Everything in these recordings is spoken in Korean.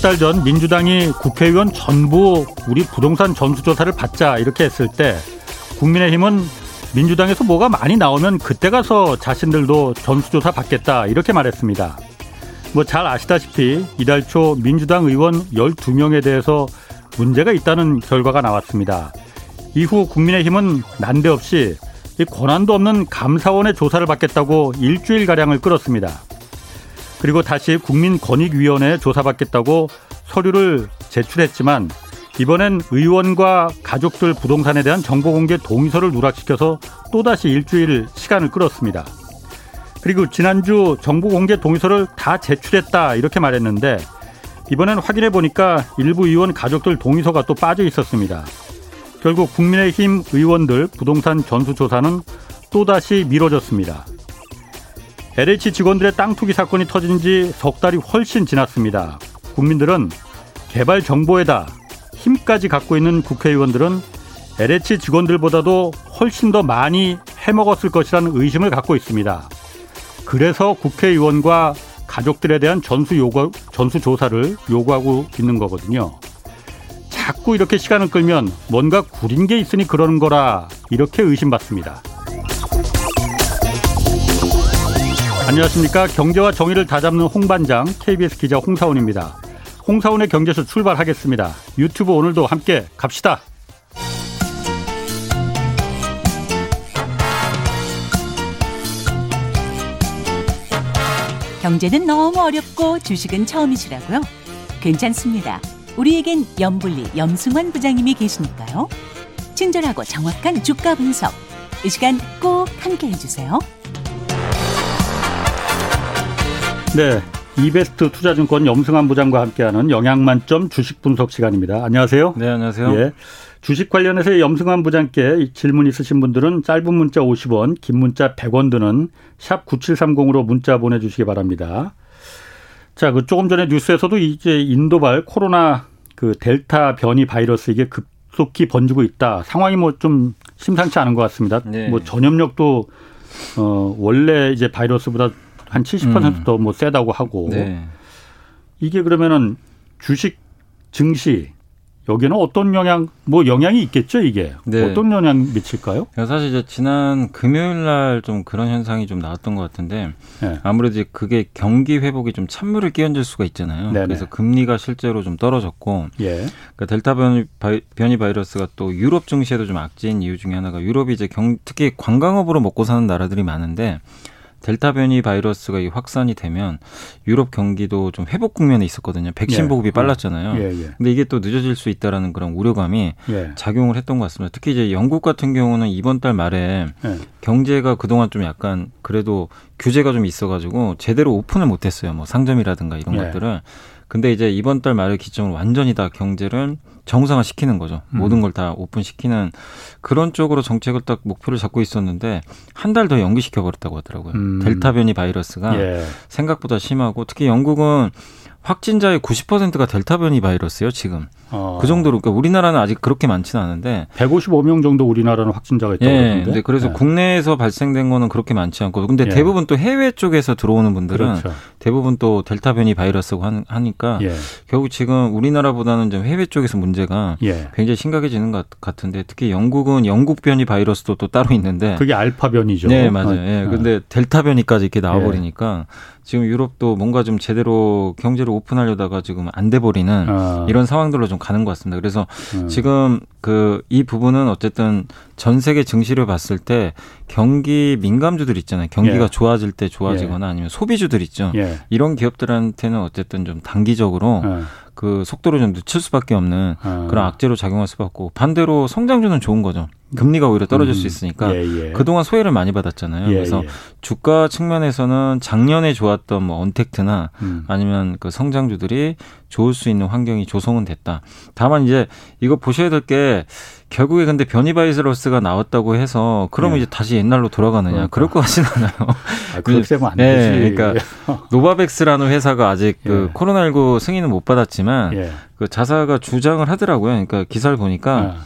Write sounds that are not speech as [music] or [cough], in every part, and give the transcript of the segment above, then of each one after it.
석 달 전 민주당이 국회의원 전부 우리 부동산 전수조사를 받자 이렇게 했을 때 국민의힘은 민주당에서 뭐가 많이 나오면 그때 가서 자신들도 전수조사 받겠다 이렇게 말했습니다. 뭐 잘 아시다시피 이달 초 민주당 의원 12명에 대해서 문제가 있다는 결과가 나왔습니다. 이후 국민의힘은 난데없이 권한도 없는 감사원의 조사를 받겠다고 일주일가량을 끌었습니다. 그리고 다시 국민권익위원회에 조사받겠다고 서류를 제출했지만 이번엔 의원과 가족들 부동산에 대한 정보 공개 동의서를 누락시켜서 또다시 일주일 시간을 끌었습니다. 그리고 지난주 정보 공개 동의서를 다 제출했다 이렇게 말했는데 이번엔 확인해 보니까 일부 의원 가족들 동의서가 또 빠져 있었습니다. 결국 국민의힘 의원들 부동산 전수조사는 또다시 미뤄졌습니다. LH 직원들의 땅 투기 사건이 터진 지 석 달이 훨씬 지났습니다. 국민들은 개발 정보에다 힘까지 갖고 있는 국회의원들은 LH 직원들보다도 훨씬 더 많이 해먹었을 것이라는 의심을 갖고 있습니다. 그래서 국회의원과 가족들에 대한 전수 요구, 전수 조사를 요구하고 있는 거거든요. 자꾸 이렇게 시간을 끌면 뭔가 구린 게 있으니 그러는 거라 이렇게 의심받습니다. 안녕하십니까. 경제와 정의를 다잡는 홍반장 KBS 기자 홍사원입니다. 홍사원의 경제수 출발하겠습니다. 유튜브 오늘도 함께 갑시다. 경제는 너무 어렵고 주식은 처음이시라고요? 괜찮습니다. 우리에겐 염불리 염승환 부장님이 계시니까요. 친절하고 정확한 주가 분석. 이 시간 꼭 함께 해주세요. 네. 이베스트 투자증권 염승환 부장과 함께하는 영양만점 주식 분석 시간입니다. 안녕하세요. 네, 안녕하세요. 예. 주식 관련해서 염승환 부장께 질문 있으신 분들은 짧은 문자 50원, 긴 문자 100원 드는 샵 9730으로 문자 보내주시기 바랍니다. 자, 그 조금 전에 뉴스에서도 이제 인도발 코로나 그 델타 변이 바이러스 이게 급속히 번지고 있다. 상황이 뭐 좀 심상치 않은 것 같습니다. 네. 뭐 전염력도 어 원래 이제 바이러스보다 한 70%더 음. 뭐 세다고 하고 네. 이게 그러면은 주식 증시 여기는 어떤 영향, 뭐 영향이 있겠죠, 이게. 네. 어떤 영향 미칠까요? 사실 이제 지난 금요일 날 좀 그런 현상이 좀 나왔던 것 같은데 네. 아무래도 그게 경기 회복이 좀 찬물을 끼얹을 수가 있잖아요. 네네. 그래서 금리가 실제로 좀 떨어졌고 예. 그러니까 델타 변이, 바이, 변이 바이러스가 또 유럽 증시에도 좀 악재인 이유 중에 하나가 유럽이 이제 경, 특히 관광업으로 먹고 사는 나라들이 많은데 델타 변이 바이러스가 확산이 되면 유럽 경기도 좀 회복 국면에 있었거든요. 백신 예. 보급이 빨랐잖아요. 예, 예. 근데 이게 또 늦어질 수 있다라는 그런 우려감이 예. 작용을 했던 것 같습니다. 특히 이제 영국 같은 경우는 이번 달 말에 예. 경제가 그동안 좀 약간 그래도 규제가 좀 있어가지고 제대로 오픈을 못했어요. 뭐 상점이라든가 이런 예. 것들을. 근데 이제 이번 달 말을 기점으로 완전히 다 경제를 정상화 시키는 거죠. 음. 모든 걸 다 오픈시키는 그런 쪽으로 정책을 딱 목표를 잡고 있었는데 한 달 더 연기시켜 버렸다고 하더라고요. 음. 델타 변이 바이러스가 예. 생각보다 심하고 특히 영국은 확진자의 90%가 델타 변이 바이러스예요, 지금. 어. 그 정도로 그러니까 우리나라는 아직 그렇게 많지는 않은데 155명 정도 우리나라는 확진자가 있다고 예, 근데 그래서 예. 국내에서 발생된 거는 그렇게 많지 않고 근데 예. 대부분 또 해외 쪽에서 들어오는 분들은 그렇죠. 대부분 또 델타 변이 바이러스고 하니까 예. 결국 지금 우리나라보다는 좀 해외 쪽에서 문제가 예. 굉장히 심각해지는 것 같은데 특히 영국은 영국 변이 바이러스도 또 따로 있는데 그게 알파 변이죠. 네, 맞아요. 예. 어. 근데 델타 변이까지 이렇게 나와 버리니까 지금 유럽도 뭔가 좀 제대로 경제를 오픈하려다가 지금 안 돼 버리는 어. 이런 상황들로 좀 가는 것 같습니다. 그래서 음. 지금 그 이 부분은 어쨌든 전 세계 증시를 봤을 때 경기 민감주들 있잖아요. 경기가 예. 좋아질 때 좋아지거나 예. 아니면 소비주들 있죠. 예. 이런 기업들한테는 어쨌든 좀 단기적으로 어. 그 속도를 좀 늦출 수밖에 없는 어. 그런 악재로 작용할 수밖에 없고 반대로 성장주는 좋은 거죠. 금리가 오히려 떨어질 음. 수 있으니까 예, 예. 그동안 소외를 많이 받았잖아요. 예, 그래서 예. 주가 측면에서는 작년에 좋았던 뭐 언택트나 음. 아니면 그 성장주들이 좋을 수 있는 환경이 조성은 됐다. 다만 이제 이거 보셔야 될게 결국에 근데 변이 바이러스가 나왔다고 해서 그러면 예. 이제 다시 옛날로 돌아가느냐 그러니까. 그럴 것 같지는 않아요. [laughs] 아, 그렇게 되면 안 되지. 네, 그러니까 [laughs] 노바백스라는 회사가 아직 그 예. 코로나19 승인은 못 받았지만 그 자사가 주장을 하더라고요. 그러니까 기사를 보니까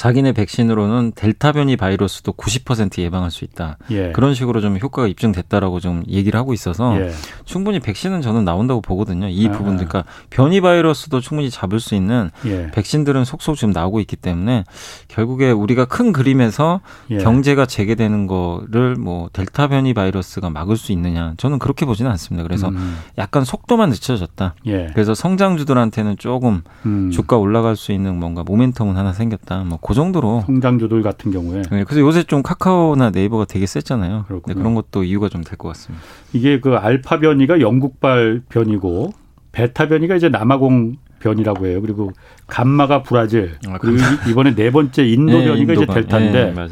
자기네 백신으로는 델타 변이 바이러스도 90% 예방할 수 있다. 예. 그런 식으로 좀 효과가 입증됐다라고 좀 얘기를 하고 있어서 예. 충분히 백신은 저는 나온다고 보거든요. 이 아, 부분들 그러니까 변이 바이러스도 충분히 잡을 수 있는 예. 백신들은 속속 지금 나오고 있기 때문에 결국에 우리가 큰 그림에서 예. 경제가 재개되는 거를 뭐 델타 변이 바이러스가 막을 수 있느냐 저는 그렇게 보지는 않습니다. 그래서 음. 약간 속도만 늦춰졌다. 예. 그래서 성장주들한테는 조금 음. 주가 올라갈 수 있는 뭔가 모멘텀은 하나 생겼다. 뭐그 정도로 성장주들 같은 경우에. 네, 그래서 요새 좀 카카오나 네이버가 되게 셌잖아요. 네, 그런 것도 이유가 좀 될 것 같습니다. 이게 그 알파 변이가 영국발 변이고 베타 변이가 이제 남아공 변이라고 해요. 그리고 감마가 브라질. 아, 그리고 이번에 네 번째 [laughs] 인도 네, 변이가 인도 이제 델타인데. 네,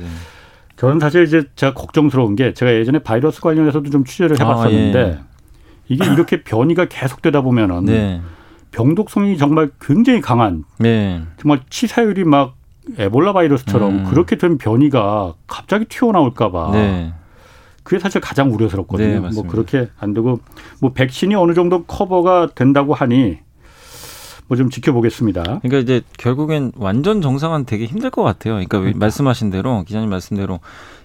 저는 사실 이제 제가 걱정스러운 게 제가 예전에 바이러스 관련해서도 좀 취재를 해봤었는데 아, 예. 이게 이렇게 [laughs] 변이가 계속되다 보면은 네. 병독성이 정말 굉장히 강한 네. 정말 치사율이 막 에볼라 바이러스처럼 음. 그렇게 된 변이가 갑자기 튀어나올까봐 네. 그게 사실 가장 우려스럽거든요. 네, 뭐 그렇게 안 되고 뭐 백신이 어느 정도 커버가 된다고 하니 뭐 좀 지켜보겠습니다. 그러니까 이제 결국엔 완전 정상화는 되게 힘들 것 같아요. 그러니까, 그러니까. 말씀하신 대로 기자님 말씀대로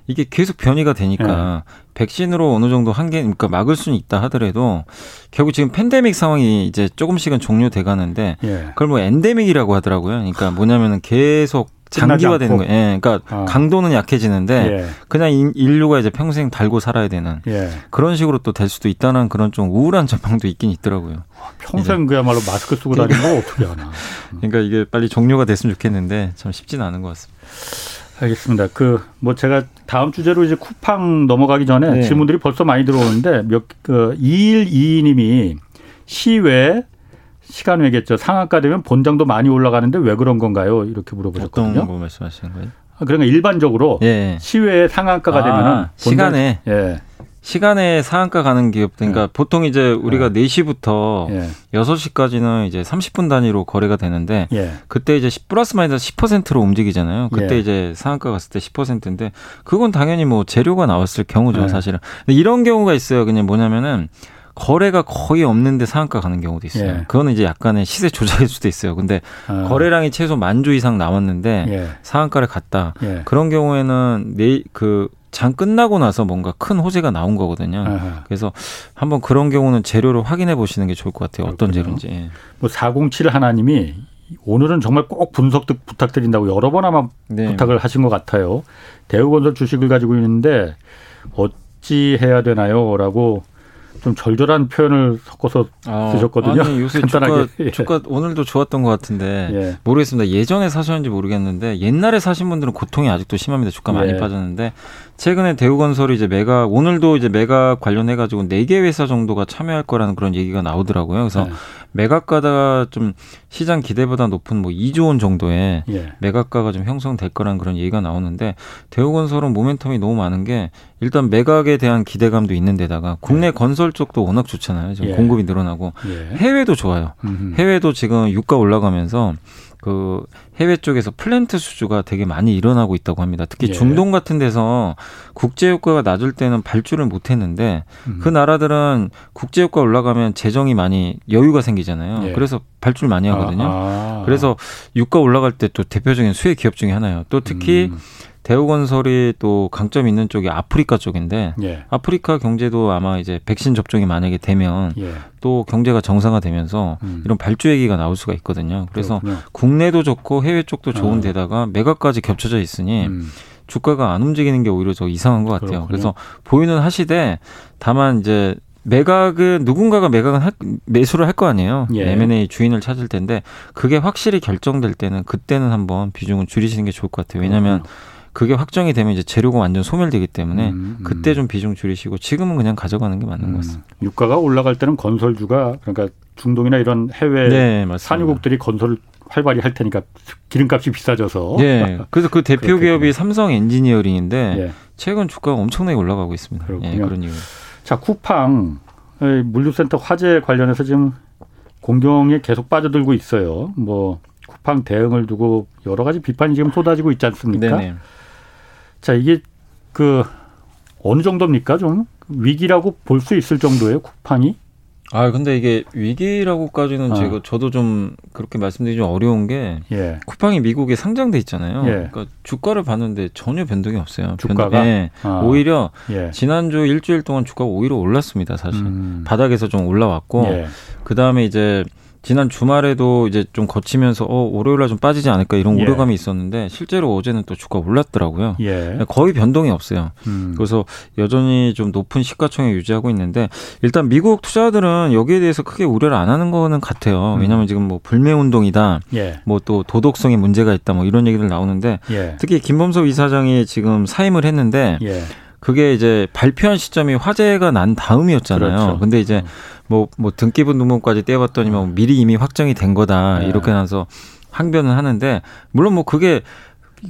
이게 계속 변이가 되니까 네. 백신으로 어느 정도 한계, 그러니까 막을 수는 있다 하더라도 결국 지금 팬데믹 상황이 이제 조금씩은 종료돼 가는데 예. 그걸 뭐 엔데믹이라고 하더라고요. 그러니까 뭐냐면은 계속 장기화 되는 거예요. 예, 그러니까 어. 강도는 약해지는데 예. 그냥 인류가 이제 평생 달고 살아야 되는 예. 그런 식으로 또 될 수도 있다는 그런 좀 우울한 전망도 있긴 있더라고요. 평생 그야말로 마스크 쓰고 다니는 거 어떻게 하나. [laughs] 그러니까 이게 빨리 종료가 됐으면 좋겠는데 참 쉽지는 않은 것 같습니다. 알겠습니다. 그 뭐 제가 다음 주제로 이제 쿠팡 넘어가기 전에 네. 질문들이 벌써 많이 들어오는데 몇그 2일 2님이 시외 시간 외겠죠. 상한가 되면 본장도 많이 올라가는데 왜 그런 건가요? 이렇게 물어보셨거든요. 어떤 거 말씀하시는 거예요? 아, 그러니까 일반적으로 예. 시외 상한가가 아, 되면은 시간에 예. 시간에 상한가 가는 기업 그러니까 네. 보통 이제 우리가 네. 4시부터 예. 6시까지는 이제 30분 단위로 거래가 되는데 예. 그때 이제 플러스 마이너스 10%로 움직이잖아요. 그때 예. 이제 상한가 갔을 때 10%인데 그건 당연히 뭐 재료가 나왔을 경우죠, 네. 사실은. 근데 이런 경우가 있어요. 그냥 뭐냐면은 거래가 거의 없는데 상한가 가는 경우도 있어요. 예. 그거는 이제 약간의 시세 조작일 수도 있어요. 근데 어. 거래량이 최소 만 주 이상 나왔는데 예. 상한가를 갔다. 예. 그런 경우에는 내그 장 끝나고 나서 뭔가 큰 호재가 나온 거거든요. 아하. 그래서 한번 그런 경우는 재료를 확인해 보시는 게 좋을 것 같아요. 어떤 그렇군요. 재료인지. 뭐 407 하나님이 오늘은 정말 꼭 분석 부탁드린다고 여러 번 아마 네. 부탁을 하신 것 같아요. 대우건설 주식을 가지고 있는데 어찌 해야 되나요?라고 좀 절절한 표현을 섞어서 아, 쓰셨거든요. 아니, 요새 간단하게. 주가, [laughs] 예. 주가 오늘도 좋았던 것 같은데 예. 모르겠습니다. 예전에 사셨는지 모르겠는데 옛날에 사신 분들은 고통이 아직도 심합니다. 주가 많이 예. 빠졌는데 최근에 대우건설이 이제 매각 오늘도 이제 매각 관련해 가지고 네 개 회사 정도가 참여할 거라는 그런 얘기가 나오더라고요. 그래서 네. 매각가가 좀 시장 기대보다 높은 뭐 2조 원 정도의 예. 매각가가 좀 형성될 거라는 그런 얘기가 나오는데 대우건설은 모멘텀이 너무 많은 게 일단 매각에 대한 기대감도 있는 데다가 국내 예. 건설 쪽도 워낙 좋잖아요. 지금 예. 공급이 늘어나고 예. 해외도 좋아요. 음흠. 해외도 지금 유가 올라가면서 그 해외 쪽에서 플랜트 수주가 되게 많이 일어나고 있다고 합니다. 특히 예. 중동 같은 데서 국제 유가가 낮을 때는 발주를 못 했는데 음. 그 나라들은 국제 유가 올라가면 재정이 많이 여유가 생기잖아요. 예. 그래서 발주를 많이 하거든요. 아, 아. 그래서 유가 올라갈 때 또 대표적인 수혜 기업 중에 하나예요. 또 특히 음. 대우건설이 또 강점 있는 쪽이 아프리카 쪽인데 예. 아프리카 경제도 아마 이제 백신 접종이 만약에 되면 예. 또 경제가 정상화되면서 음. 이런 발주 얘기가 나올 수가 있거든요. 그래서 그렇군요. 국내도 좋고 해외 쪽도 좋은 어. 데다가 매각까지 겹쳐져 있으니 음. 주가가 안 움직이는 게 오히려 더 이상한 것 같아요. 그렇군요. 그래서 보이는 하시되 다만 이제 매각은 누군가가 매각은 할, 매수를 할 거 아니에요. 예. M&A 주인을 찾을 텐데 그게 확실히 결정될 때는 그때는 한번 비중을 줄이시는 게 좋을 것 같아요. 왜냐하면 음. 그게 확정이 되면 이제 재료가 완전 소멸되기 때문에 음, 음. 그때 좀 비중 줄이시고 지금은 그냥 가져가는 게 맞는 음. 것 같습니다. 유가가 올라갈 때는 건설주가 그러니까 중동이나 이런 해외 네, 산유국들이 건설 활발히 할 테니까 기름값이 비싸져서. 네. 그래서 그 대표 기업이 삼성 엔지니어링인데 예. 최근 주가가 엄청나게 올라가고 있습니다. 그렇군요. 예, 그런 이유. 자, 쿠팡 물류센터 화재 관련해서 지금 공경에 계속 빠져들고 있어요. 뭐 쿠팡 대응을 두고 여러 가지 비판이 지금 쏟아지고 있지 않습니까? 네네. 자, 이게 그 어느 정도입니까? 좀 위기라고 볼 수 있을 정도예요, 쿠팡이? 아 근데 이게 위기라고까지는 어. 제가 저도 좀 그렇게 말씀드리기 좀 어려운 게 예. 쿠팡이 미국에 상장돼 있잖아요. 예. 그러니까 주가를 봤는데 전혀 변동이 없어요. 주가가 변동, 예. 아. 오히려 예. 지난주 일주일 동안 주가가 오히려 올랐습니다. 사실 음. 바닥에서 좀 올라왔고 예. 그 다음에 이제 지난 주말에도 이제 좀 거치면서 어 월요일날 좀 빠지지 않을까 이런 예. 우려감이 있었는데 실제로 어제는 또 주가 올랐더라고요. 예. 거의 변동이 없어요. 음. 그래서 여전히 좀 높은 시가총액 유지하고 있는데 일단 미국 투자들은 여기에 대해서 크게 우려를 안 하는 거는 같아요. 음. 왜냐하면 지금 뭐 불매 운동이다, 예. 뭐또 도덕성에 문제가 있다, 뭐 이런 얘기들 나오는데 예. 특히 김범석 이사장이 지금 사임을 했는데. 예. 그게 이제 발표한 시점이 화제가 난 다음이었잖아요. 그렇죠. 근데 이제 음. 뭐, 뭐 등기부 등본까지 떼봤더니 뭐 미리 이미 확정이 된 거다. 네. 이렇게 나서 항변은 하는데, 물론 뭐 그게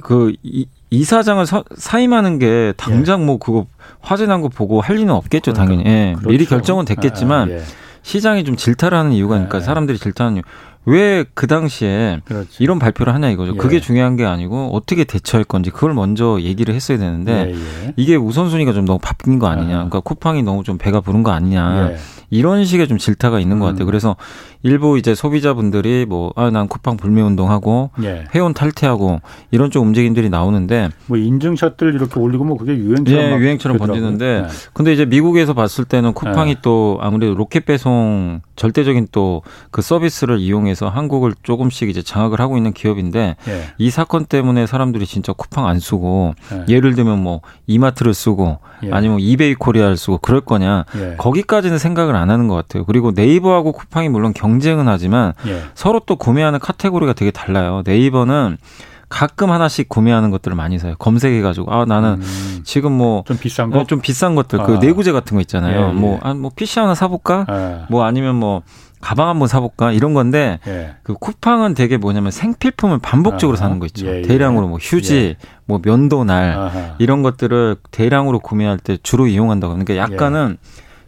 그 이, 이사장을 서, 사임하는 게 당장 예. 뭐 그거 화제 난 거 보고 할 리는 없겠죠, 그러니까, 당연히. 예. 그렇죠. 미리 결정은 됐겠지만 아, 예. 시장이 좀 질타를 하는 이유가 있으니까 예. 사람들이 질타하는 이유. 왜 그 당시에 그렇지. 이런 발표를 하냐 이거죠. 예. 그게 중요한 게 아니고 어떻게 대처할 건지 그걸 먼저 얘기를 했어야 되는데 예, 예. 이게 우선순위가 좀 너무 바뀐 거 아니냐. 아. 그러니까 쿠팡이 너무 좀 배가 부른 거 아니냐. 예. 이런 식의 좀 질타가 있는 것 같아요. 음. 그래서 일부 이제 소비자분들이 뭐, 아, 난 쿠팡 불매 운동하고 예. 회원 탈퇴하고 이런 쪽 움직임들이 나오는데 뭐 인증샷들 이렇게 올리고 뭐 그게 유행처럼 예, 유행처럼 번지는데 네. 근데 이제 미국에서 봤을 때는 쿠팡이 네. 또 아무래도 로켓 배송 절대적인 또 그 서비스를 이용해서 한국을 조금씩 이제 장악을 하고 있는 기업인데 예. 이 사건 때문에 사람들이 진짜 쿠팡 안 쓰고 예. 예를 들면 뭐 이마트를 쓰고 예. 아니면 이베이 코리아를 쓰고 그럴 거냐 예. 거기까지는 생각을 안 하는 것 같아요. 그리고 네이버하고 쿠팡이 물론 경 쟁은 하지만 예. 서로 또 구매하는 카테고리가 되게 달라요. 네이버는 가끔 하나씩 구매하는 것들을 많이 사요. 검색해가지고 아 나는 음. 지금 뭐 좀 비싼 거, 좀 비싼 것들 그 아. 그 내구재 같은 거 있잖아요. 예, 뭐뭐 아, 뭐 PC 하나 사볼까? 예. 뭐 아니면 뭐 가방 한번 사볼까 이런 건데 예. 그 쿠팡은 되게 뭐냐면 생필품을 반복적으로 아 사는 거 있죠. 예, 예. 대량으로 뭐 휴지, 예. 뭐 면도날 아하. 이런 것들을 대량으로 구매할 때 주로 이용한다고. 그러니까 약간은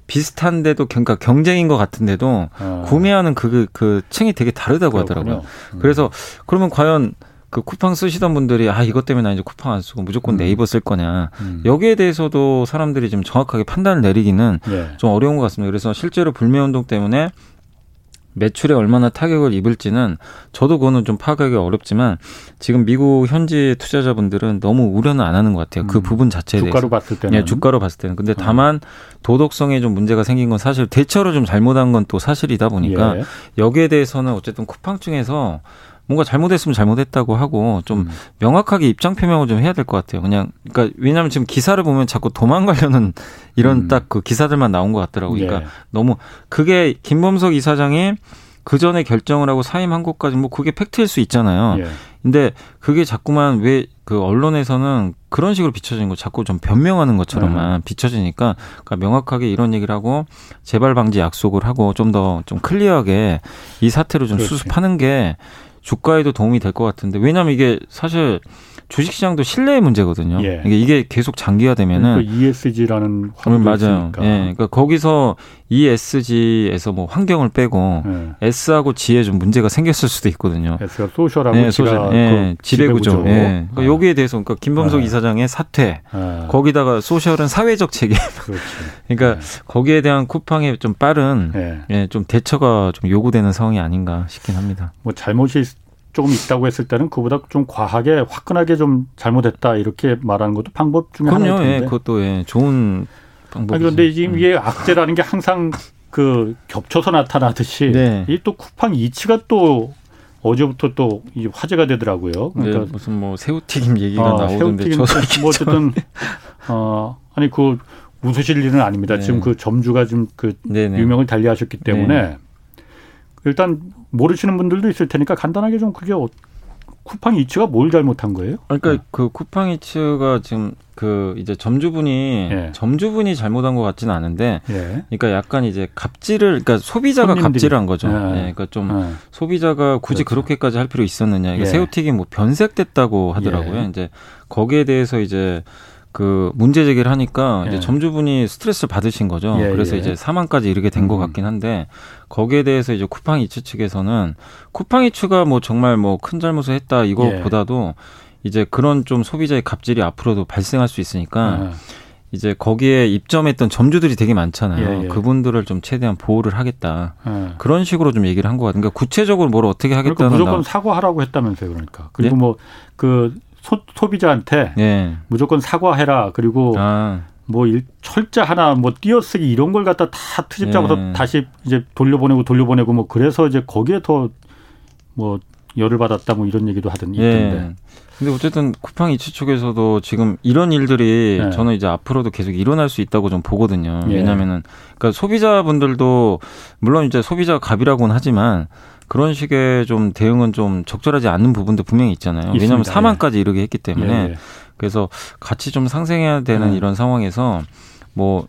비슷한데도 그러니까 경쟁인 것 같은데도 어. 구매하는 그, 그 층이 되게 다르다고 그렇군요. 하더라고요. 음. 그래서 그러면 과연 그 쿠팡 쓰시던 분들이 아 이것 때문에 나 이제 쿠팡 안 쓰고 무조건 음. 네이버 쓸 거냐 음. 여기에 대해서도 사람들이 좀 정확하게 판단을 내리기는 예. 좀 어려운 것 같습니다. 그래서 실제로 불매 운동 때문에 매출에 얼마나 타격을 입을지는 저도 그거는 좀 파악하기 어렵지만 지금 미국 현지 투자자분들은 너무 우려는 안 하는 것 같아요. 그 음. 부분 자체에 주가로 대해서. 봤을 때는. 예, 주가로 봤을 때는. 근데 음. 다만 도덕성에 좀 문제가 생긴 건 사실 대처를 좀 잘못한 건 또 사실이다 보니까 예. 여기에 대해서는 어쨌든 쿠팡 중에서 뭔가 잘못했으면 잘못했다고 하고 좀 음. 명확하게 입장 표명을 좀 해야 될 것 같아요. 그냥 그러니까 왜냐하면 지금 기사를 보면 자꾸 도망가려는 [laughs] 이런 음. 딱그 기사들만 나온 것 같더라고요. 그러니까 예. 너무 그게 김범석 이사장이 그 전에 결정을 하고 사임한 것까지 뭐 그게 팩트일 수 있잖아요. 예. 근데 그게 자꾸만 왜 그 언론에서는 그런 식으로 비춰지는 거 자꾸 좀 변명하는 것처럼만 음. 비춰지니까 그러니까 명확하게 이런 얘기를 하고 재발 방지 약속을 하고 좀 더좀 좀 clear하게 이 사태를 좀 그렇지. 수습하는 게 주가에도 도움이 될 것 같은데. 왜냐하면 이게 사실 주식시장도 신뢰의 문제거든요. 예. 이게 계속 장기화되면은 그러니까 ESG라는 화두도 맞아요. 있으니까. 예. 그러니까 거기서 ESG에서 뭐 환경을 빼고 예. S하고 G에 좀 문제가 생겼을 수도 있거든요. S가 소셜하고 예, 소셜, 예. 그 지배구조. 지배구조. 예. 그러니까 아. 여기에 대해서 그러니까 김범석 아. 이사장의 사퇴, 아. 거기다가 social은 사회적 책임. 그렇지. [laughs] 그러니까 예. 거기에 대한 쿠팡의 좀 빠른 예. 예, 좀 대처가 좀 요구되는 상황이 아닌가 싶긴 합니다. 뭐 잘못이 조금 있다고 했을 때는 그보다 좀 과하게 화끈하게 좀 잘못했다 이렇게 말하는 것도 방법 중에 하나인데. 예, 그것도 예, 좋은 방법이죠. 그런데 지금 음. 이게 악재라는 게 항상 그 겹쳐서 나타나듯이 네. 이또 쿠팡 이치가 또 어제부터 또 화제가 되더라고요. 네, 그러니까 네, 무슨 뭐 새우튀김 얘기가 어, 나오던데 새우튀김 뭐 어쨌든 어 아니 그 웃으실 일은 아닙니다. 네. 지금 그 점주가 좀그 유명을 달리하셨기 때문에 네. 일단 모르시는 분들도 있을 테니까 간단하게 좀 그게 어, 쿠팡 이츠가 뭘 잘못한 거예요? 그러니까 네. 그 쿠팡 이츠가 지금 그 이제 점주분이 예. 점주분이 잘못한 것 같지는 않은데, 예. 그러니까 약간 이제 갑질을 그러니까 소비자가 손님들이. 갑질을 한 거죠. 예. 예. 그러니까 좀 예. 소비자가 굳이 그렇죠. 그렇게까지 할 필요 있었느냐. 이게 예. 새우튀김 뭐 변색됐다고 하더라고요. 이제 거기에 대해서 이제 그 문제 제기를 하니까 예. 이제 점주분이 스트레스를 받으신 거죠. 예, 그래서 예. 이제 사망까지 이르게 된것 음. 같긴 한데 거기에 대해서 이제 쿠팡 이츠 측에서는 쿠팡 이츠가 뭐 정말 뭐 큰 잘못을 했다 이거보다도 예. 이제 그런 좀 소비자의 갑질이 앞으로도 발생할 수 있으니까 아. 이제 거기에 입점했던 점주들이 되게 많잖아요. 예, 예. 그분들을 좀 최대한 보호를 하겠다. 예. 그런 식으로 좀 얘기를 한 것 같은데 그러니까 구체적으로 뭘 어떻게 하겠다는 그러니까 무조건 나... 사과하라고 했다면서요. 그러니까 그리고 예? 뭐그 소비자한테 예. 무조건 사과해라. 그리고 아. 뭐 일, 철자 하나 뭐 띄어쓰기 이런 걸 갖다 다 트집 잡아서 예. 다시 이제 돌려보내고 돌려보내고 뭐 그래서 이제 거기에 더 뭐 열을 받았다 뭐 이런 얘기도 하던 예. 있던데. 근데 어쨌든 쿠팡 이츠 쪽에서도 지금 이런 일들이 예. 저는 이제 앞으로도 계속 일어날 수 있다고 좀 보거든요. 예. 왜냐면은 그러니까 소비자분들도 물론 이제 소비자 갑이라고는 하지만 그런 식의 좀 대응은 좀 적절하지 않는 부분도 분명히 있잖아요. 있습니다. 왜냐하면 사망까지 예. 이르게 했기 때문에 예, 예. 그래서 같이 좀 상생해야 되는 네. 이런 상황에서 뭐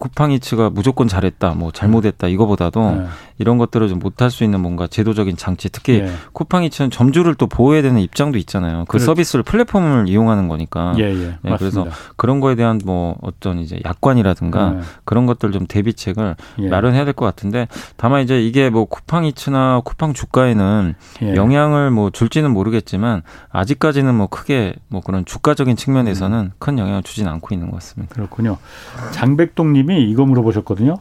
쿠팡이츠가 무조건 잘했다, 뭐 잘못했다 이거보다도 네. 이런 것들을 좀 못할 수 있는 뭔가 제도적인 장치, 특히 네. 쿠팡이츠는 점주를 또 보호해야 되는 입장도 있잖아요. 그 그렇죠. 서비스를 플랫폼을 이용하는 거니까. 예, 예. 네, 그래서 그런 거에 대한 뭐 어떤 이제 약관이라든가 네. 그런 것들 좀 대비책을 예. 마련해야 될 것 같은데 다만 이제 이게 뭐 쿠팡이츠나 쿠팡 주가에는 예. 영향을 뭐 줄지는 모르겠지만 아직까지는 뭐 크게 뭐 그런 주가적인 측면에서는 음. 큰 영향을 주지는 않고 있는 것 같습니다. 그렇군요. 장백동님 님이 이거 물어보셨거든요.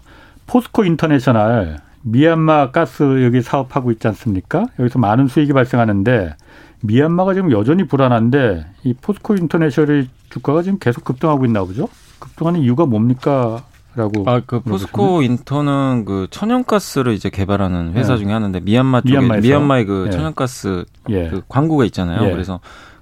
포스코 인터내셔널 미얀마 가스 여기 사업하고 있지 않습니까? 여기서 많은 수익이 발생하는데 미얀마가 지금 여전히 불안한데 이 포스코 인터내셔널의 주가가 지금 계속 급등하고 있나 보죠? 급등하는 이유가 뭡니까? 라고. 아, 그 포스코 인터는 그 천연가스를 이제 개발하는 회사 네. 중에 하나인데 미얀마 쪽에 미얀마에서. 미얀마의 그 예. 천연가스 예. 그 광구가 있잖아요. 예. 그래서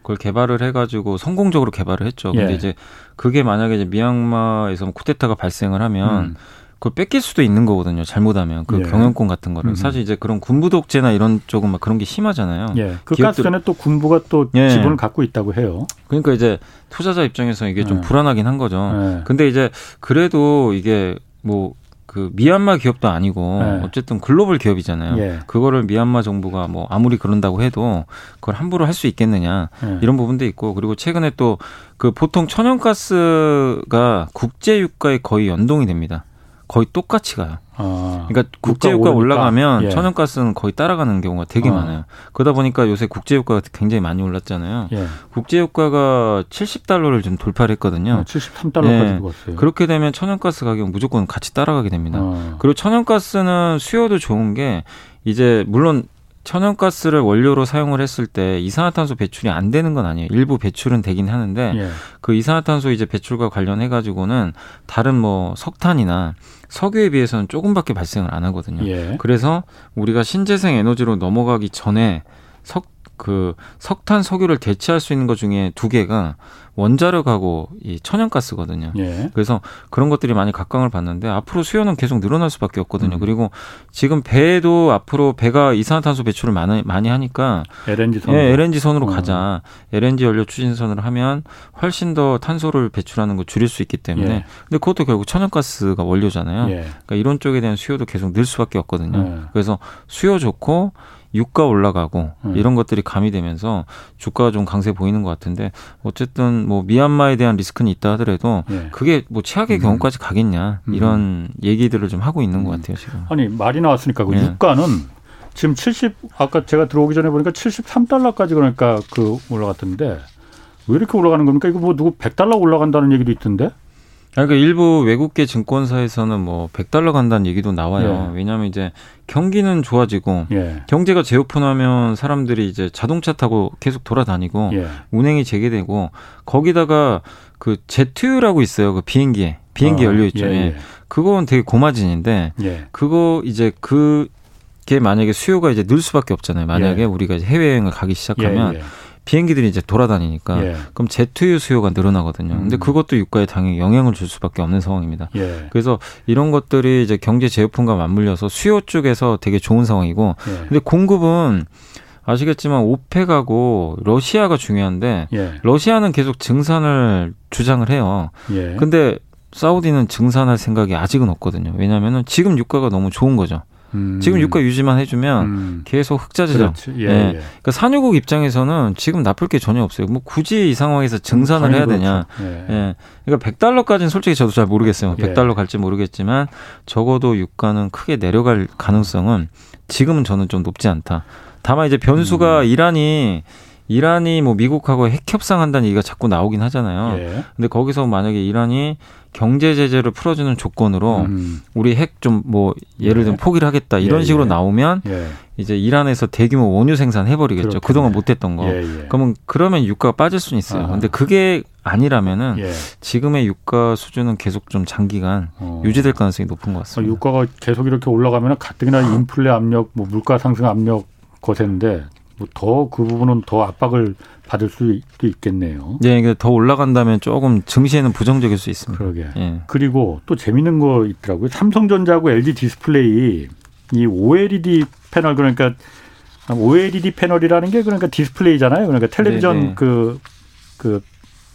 그걸 개발을 해가지고 성공적으로 개발을 했죠. 근데 예. 이제 그게 만약에 이제 미얀마에서 뭐 쿠데타가 발생을 하면 음. 그걸 뺏길 수도 있는 거거든요. 잘못하면 그 예. 경영권 같은 거를 음. 사실 이제 그런 군부 독재나 이런 쪽은 막 그런 게 심하잖아요. 예. 그. 가스전에 또 군부가 또 예. 지분을 갖고 있다고 해요. 그러니까 이제 투자자 입장에서 이게 좀 예. 불안하긴 한 거죠. 예. 근데 이제 그래도 이게 뭐 그 미얀마 기업도 아니고 네. 어쨌든 글로벌 기업이잖아요. 예. 그거를 미얀마 정부가 뭐 아무리 그런다고 해도 그걸 함부로 할 수 있겠느냐 예. 이런 부분도 있고 그리고 최근에 또 그 보통 천연가스가 국제 유가에 거의 연동이 됩니다. 거의 똑같이 가요. 아, 그러니까 국제유가 올라가면 예. 천연가스는 거의 따라가는 경우가 되게 아. 많아요. 그러다 보니까 요새 국제유가가 굉장히 많이 올랐잖아요. 예. 국제유가가 70달러를 좀 돌파를 했거든요. 아, 73달러까지 예. 갔어요. 그렇게 되면 천연가스 가격 무조건 같이 따라가게 됩니다. 아. 그리고 천연가스는 수요도 좋은 게 이제 물론 천연가스를 원료로 사용을 했을 때 이산화탄소 배출이 안 되는 건 아니에요. 일부 배출은 되긴 하는데 예. 그 이산화탄소 이제 배출과 관련해 가지고는 다른 뭐 석탄이나 석유에 비해서는 조금밖에 발생을 안 하거든요. 예. 그래서 우리가 신재생 에너지로 넘어가기 전에 석 그 석탄 석유를 대체할 수 있는 것 중에 두 개가 원자력하고 이 천연가스거든요. 예. 그래서 그런 것들이 많이 각광을 받는데 앞으로 수요는 계속 늘어날 수밖에 없거든요. 음. 그리고 지금 배도 앞으로 배가 이산화탄소 배출을 많이 많이 하니까 LNG 선으로, 예, LNG 선으로 어. 가자. LNG 연료 추진선을 하면 훨씬 더 탄소를 배출하는 거 줄일 수 있기 때문에. 예. 근데 그것도 결국 천연가스가 원료잖아요. 예. 그러니까 이런 쪽에 대한 수요도 계속 늘 수밖에 없거든요. 예. 그래서 수요 좋고 유가 올라가고 음. 이런 것들이 가미되면서 주가가 좀 강세 보이는 것 같은데 어쨌든 뭐 미얀마에 대한 리스크는 있다 하더라도 예. 그게 뭐 최악의 음. 경우까지 가겠냐 음. 이런 얘기들을 좀 하고 있는 것 음. 같아요 지금. 아니 말이 나왔으니까 그 예. 유가는 지금 70 아까 제가 들어오기 전에 보니까 73달러까지 그러니까 그 올라갔던데 왜 이렇게 올라가는 겁니까? 이거 뭐 누구 100달러 올라간다는 얘기도 있던데? 그러니까 일부 외국계 증권사에서는 뭐 100달러 간다는 얘기도 나와요. 예. 왜냐하면 이제 경기는 좋아지고 예. 경제가 재오픈하면 사람들이 이제 자동차 타고 계속 돌아다니고 예. 운행이 재개되고 거기다가 그 제트유라고 있어요. 그 비행기에 비행기 어, 연료 있죠. 예, 예. 그건 되게 고마진인데 예. 그거 이제 그게 만약에 수요가 이제 늘 수밖에 없잖아요. 만약에 예. 우리가 해외여행을 가기 시작하면 비행기들이 이제 돌아다니니까 예. 그럼 제트유 수요가 늘어나거든요. 음. 근데 그것도 유가에 당연히 영향을 줄 수밖에 없는 상황입니다. 예. 그래서 이런 것들이 이제 경제 재오픈과 맞물려서 수요 쪽에서 되게 좋은 상황이고 예. 근데 공급은 아시겠지만 오펙하고 러시아가 중요한데 예. 러시아는 계속 증산을 주장을 해요. 예. 근데 사우디는 증산할 생각이 아직은 없거든요. 왜냐하면 지금 유가가 너무 좋은 거죠. 음. 지금 유가 유지만 해주면 음. 계속 흑자죠. 예, 예. 예. 그러니까 산유국 입장에서는 지금 나쁠 게 전혀 없어요. 뭐 굳이 이 상황에서 증산을 해야 되냐. 그렇죠. 예. 예. 그러니까 100달러까지는 솔직히 저도 잘 모르겠어요. 100달러 예. 갈지 모르겠지만 적어도 유가는 크게 내려갈 가능성은 지금은 저는 좀 높지 않다. 다만 이제 변수가 음. 이란이 이란이 뭐 미국하고 핵 협상한다는 얘기가 자꾸 나오긴 하잖아요. 예. 근데 거기서 만약에 이란이 경제 제재를 풀어주는 조건으로 음. 우리 핵 좀 뭐 예를 들면 예. 포기를 하겠다 이런 예, 식으로 예. 나오면 예. 이제 이란에서 대규모 원유 생산 해버리겠죠. 그렇겠네. 그동안 못했던 거. 그러면 그러면 유가가 빠질 수는 있어요. 아. 근데 그게 아니라면은 지금의 유가 수준은 계속 좀 장기간 어. 유지될 가능성이 높은 것 같습니다. 유가가 계속 이렇게 올라가면 가뜩이나 인플레 압력, 뭐 물가 상승 압력 거세인데 뭐 더 그 부분은 더 압박을 받을 수도 있겠네요. 네, 그러니까 더 올라간다면 조금 증시에는 부정적일 수 있습니다. 그러게. 예. 그리고 또 재밌는 거 있더라고요. 삼성전자하고 LG 디스플레이 이 OLED 패널 그러니까 OLED 패널이라는 게 그러니까 디스플레이잖아요. 그러니까 텔레비전 그그 그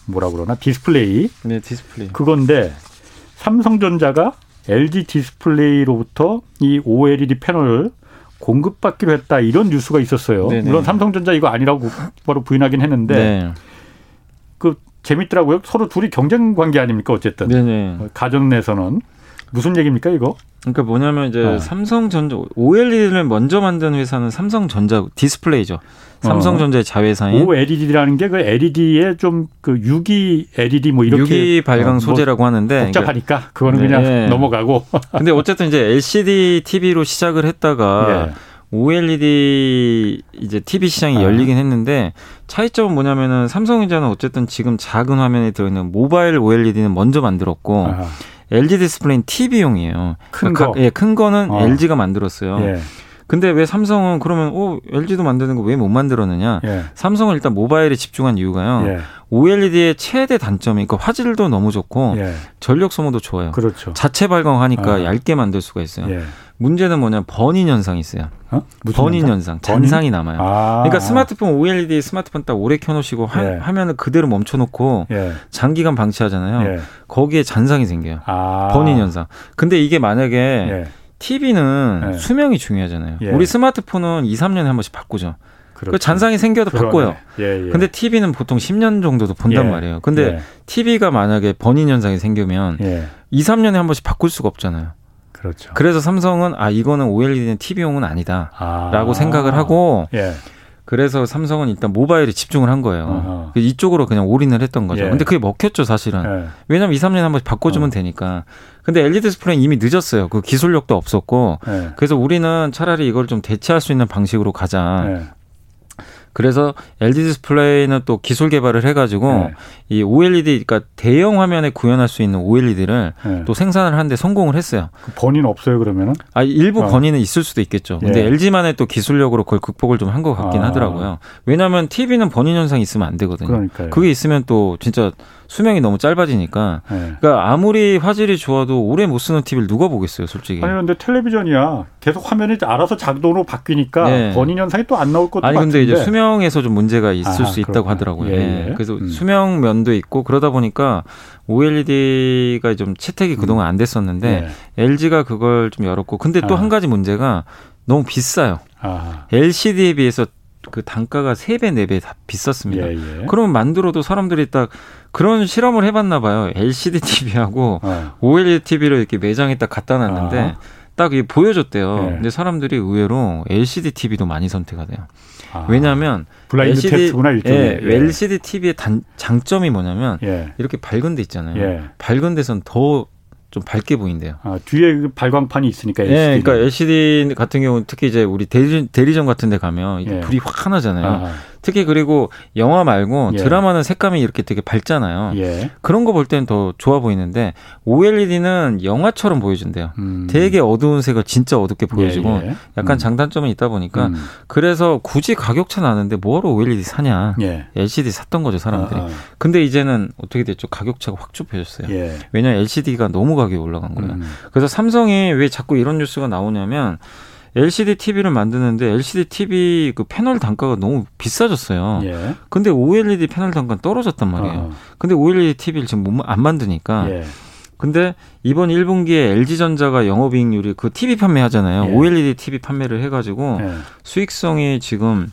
뭐라 그러나 디스플레이. 네, 디스플레이. 그건데 삼성전자가 LG 디스플레이로부터 이 OLED 패널을 공급받기로 했다 이런 뉴스가 있었어요. 네네. 물론 삼성전자 이거 아니라고 바로 부인하긴 했는데 네. 그 재밌더라고요. 서로 둘이 경쟁 관계 아닙니까 어쨌든 네네. 가전 내에서는 무슨 얘기입니까 이거? 그러니까 뭐냐면 이제 어. 삼성전자 OLED를 먼저 만든 회사는 삼성전자 디스플레이죠. 삼성전자의 자회사인 OLED라는 게 그 LED의 좀 그 유기 LED 뭐 이렇게 유기 발광 어, 뭐 소재라고 하는데 복잡하니까 그거는 네. 그냥 [laughs] 넘어가고. [laughs] 근데 어쨌든 이제 LCD TV로 시작을 했다가 네. OLED 이제 TV 시장이 아. 열리긴 했는데 차이점은 뭐냐면은 삼성전자는 어쨌든 지금 작은 화면에 들어있는 모바일 OLED는 먼저 만들었고 아. LG 디스플레이는 TV용이에요. 큰 그러니까 거. 예, 큰 거는 어. LG가 만들었어요. 예. 근데 왜 삼성은 그러면 오 LG도 만드는 거 왜 못 만들었느냐? 예. 삼성은 일단 모바일에 집중한 이유가요. 예. OLED의 최대 단점이 그 화질도 너무 좋고 예. 전력 소모도 좋아요. 그렇죠. 자체 발광하니까 아. 얇게 만들 수가 있어요. 예. 문제는 뭐냐 번인 현상이 있어요. 어? 번인 현상, 잔상이 남아요. 아. 그러니까 스마트폰 OLED 스마트폰 딱 오래 켜놓으시고 화, 예. 화 면을 그대로 멈춰놓고 예. 장기간 방치하잖아요. 예. 거기에 잔상이 생겨요. 아. 번인 현상. 근데 이게 만약에 예. TV는 네. 수명이 중요하잖아요. 예. 우리 스마트폰은 2, 3년에 한 번씩 바꾸죠. 그 잔상이 생겨도 그러네. 바꿔요. 예, 예. 근데 TV는 보통 10년 정도도 본단 예. 말이에요. 근데 예. TV가 만약에 번인 현상이 생기면 예. 2, 3년에 한 번씩 바꿀 수가 없잖아요. 그렇죠. 그래서 삼성은 아 이거는 OLED는 TV용은 아니다라고 아. 생각을 하고 예. 그래서 삼성은 일단 모바일에 집중을 한 거예요. 어허. 이쪽으로 그냥 올인을 했던 거죠. 예. 근데 그게 먹혔죠, 사실은. 예. 왜냐면 2, 3년에 한 번씩 바꿔주면 어. 되니까. 근데 LED 디스플레이는 이미 늦었어요. 그 기술력도 없었고. 예. 그래서 우리는 차라리 이걸 좀 대체할 수 있는 방식으로 가자. 예. 그래서 LG 디스플레이는 또 기술 개발을 해가지고 네. 이 OLED, 그러니까 대형 화면에 구현할 수 있는 OLED를 네. 또 생산을 하는데 성공을 했어요. 그 번인 없어요 그러면은? 아 일부 어. 번인은 있을 수도 있겠죠. 근데 예. LG만의 또 기술력으로 그걸 극복을 좀 한 것 같긴 아. 하더라고요. 왜냐하면 TV는 번인 현상이 있으면 안 되거든요. 그러니까요. 그게 있으면 또 진짜 수명이 너무 짧아지니까. 네. 그러니까 아무리 화질이 좋아도 오래 못 쓰는 TV를 누가 보겠어요, 솔직히. 아니 근데 텔레비전이야 계속 화면이 알아서 작동으로 바뀌니까 네. 번인 현상이 또 안 나올 것도 아니 근데 같은데. 이제 수명에서 좀 문제가 있을 아, 수 있다고 그렇구나. 하더라고요. 예, 예. 네. 그래서 음. 수명 면도 있고 그러다 보니까 OLED가 좀 채택이 그동안 안 됐었는데 예. LG가 그걸 좀 열었고 근데 또한 가지 문제가 너무 비싸요. 아. LCD에 비해서 그 단가가 세 배 네 배 다 비쌌습니다. 예, 예. 그러면 만들어도 사람들이 딱 그런 실험을 해봤나 봐요. LCD TV하고 어. OLED TV를 이렇게 매장에 딱 갖다 놨는데 아. 딱 이게 보여줬대요. 예. 근데 사람들이 의외로 LCD TV도 많이 선택하대요. 아. 왜냐하면 블라인드 테스트구나 일종의. 예, 예. LCD TV의 단, 장점이 뭐냐면 예. 이렇게 밝은 데 있잖아요. 예. 밝은 데선 더 좀 밝게 보인대요. 아, 뒤에 그 발광판이 있으니까 LCD. 네, 그러니까 LCD 같은 경우 특히 이제 우리 대리, 대리점 같은 데 가면 예. 불이 확 하나잖아요. 아하. 특히 그리고 영화 말고 예. 드라마는 색감이 이렇게 되게 밝잖아요. 예. 그런 거 볼 때는 더 좋아 보이는데 OLED는 영화처럼 보여준대요. 음. 되게 어두운 색을 진짜 어둡게 보여주고 예, 예. 약간 음. 장단점이 있다 보니까 음. 그래서 굳이 가격 차 나는데 뭐하러 OLED 사냐. 예. LCD 샀던 거죠 사람들이. 아, 아. 근데 이제는 어떻게 됐죠? 가격 차가 확 좁혀졌어요. 예. 왜냐하면 LCD가 너무 가격이 올라간 거예요. 음. 그래서 삼성이 왜 자꾸 이런 뉴스가 나오냐면 LCD TV를 만드는데 LCD TV 그 패널 단가가 너무 비싸졌어요. 예. 근데 OLED 패널 단가는 떨어졌단 말이에요. 어. 근데 OLED TV를 지금 못, 안 만드니까. 예. 근데 이번 1분기에 LG전자가 영업이익률이 그 TV 판매하잖아요. 예. OLED TV 판매를 해가지고 예. 수익성이 지금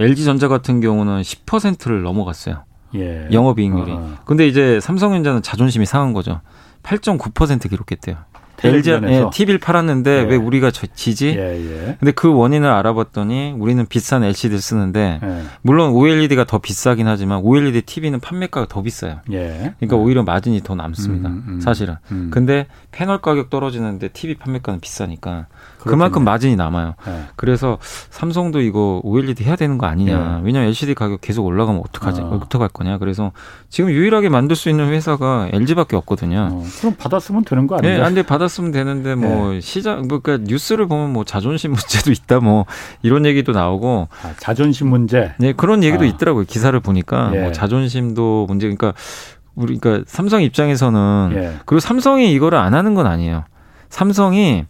LG전자 같은 경우는 10%를 넘어갔어요. 예. 영업이익률이. 어. 근데 이제 삼성전자는 자존심이 상한 거죠. 8.9% 기록했대요. LG 예, TV를 팔았는데 예. 왜 우리가 지지? 예, 예. 근데 그 원인을 알아봤더니 우리는 비싼 LCD를 쓰는데 예. 물론 OLED가 더 비싸긴 하지만 OLED TV는 판매가가 더 비싸요. 예. 그러니까 오히려 마진이 더 남습니다. 음, 음, 사실은. 음. 근데 패널 가격 떨어지는데 TV 판매가는 비싸니까 그만큼 마진이 남아요. 네. 그래서 삼성도 이거 OLED 해야 되는 거 아니냐. 네. 왜냐면 LCD 가격 계속 올라가면 어떡하지? 어. 어떡할 거냐. 그래서 지금 유일하게 만들 수 있는 회사가 LG밖에 없거든요. 어, 그럼 받았으면 되는 거 아니에요? 네, 안돼 받았 으면 되는데 뭐 네. 시장 뭐 그러니까 뉴스를 보면 뭐 자존심 문제도 있다 뭐 이런 얘기도 나오고 아, 자존심 문제. 네, 그런 얘기도 아. 있더라고요. 기사를 보니까 뭐 자존심도 문제 그러니까 우리 그러니까 삼성 입장에서는 예. 그리고 삼성이 이거를 안 하는 건 아니에요. 삼성이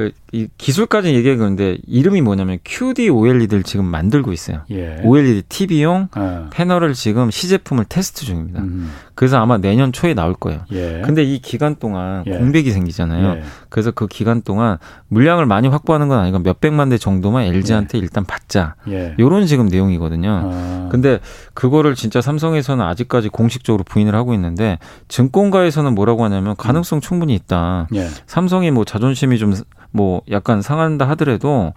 그 이 기술까지 얘기한 건데 이름이 뭐냐면 QD OLED를 지금 만들고 있어요. 예. OLED TV용 아. 패널을 지금 시제품을 테스트 중입니다. 음. 그래서 아마 내년 초에 나올 거예요. 예. 근데 이 기간 동안 예. 공백이 생기잖아요. 예. 그래서 그 기간 동안 물량을 많이 확보하는 건 아니고 몇 백만 대 정도만 LG한테 예. 일단 받자. 요런 지금 내용이거든요. 아. 근데 그거를 진짜 삼성에서는 아직까지 공식적으로 부인을 하고 있는데 증권가에서는 뭐라고 하냐면 가능성 음. 충분히 있다. 예. 삼성이 뭐 자존심이 좀뭐 약간 상한다 하더라도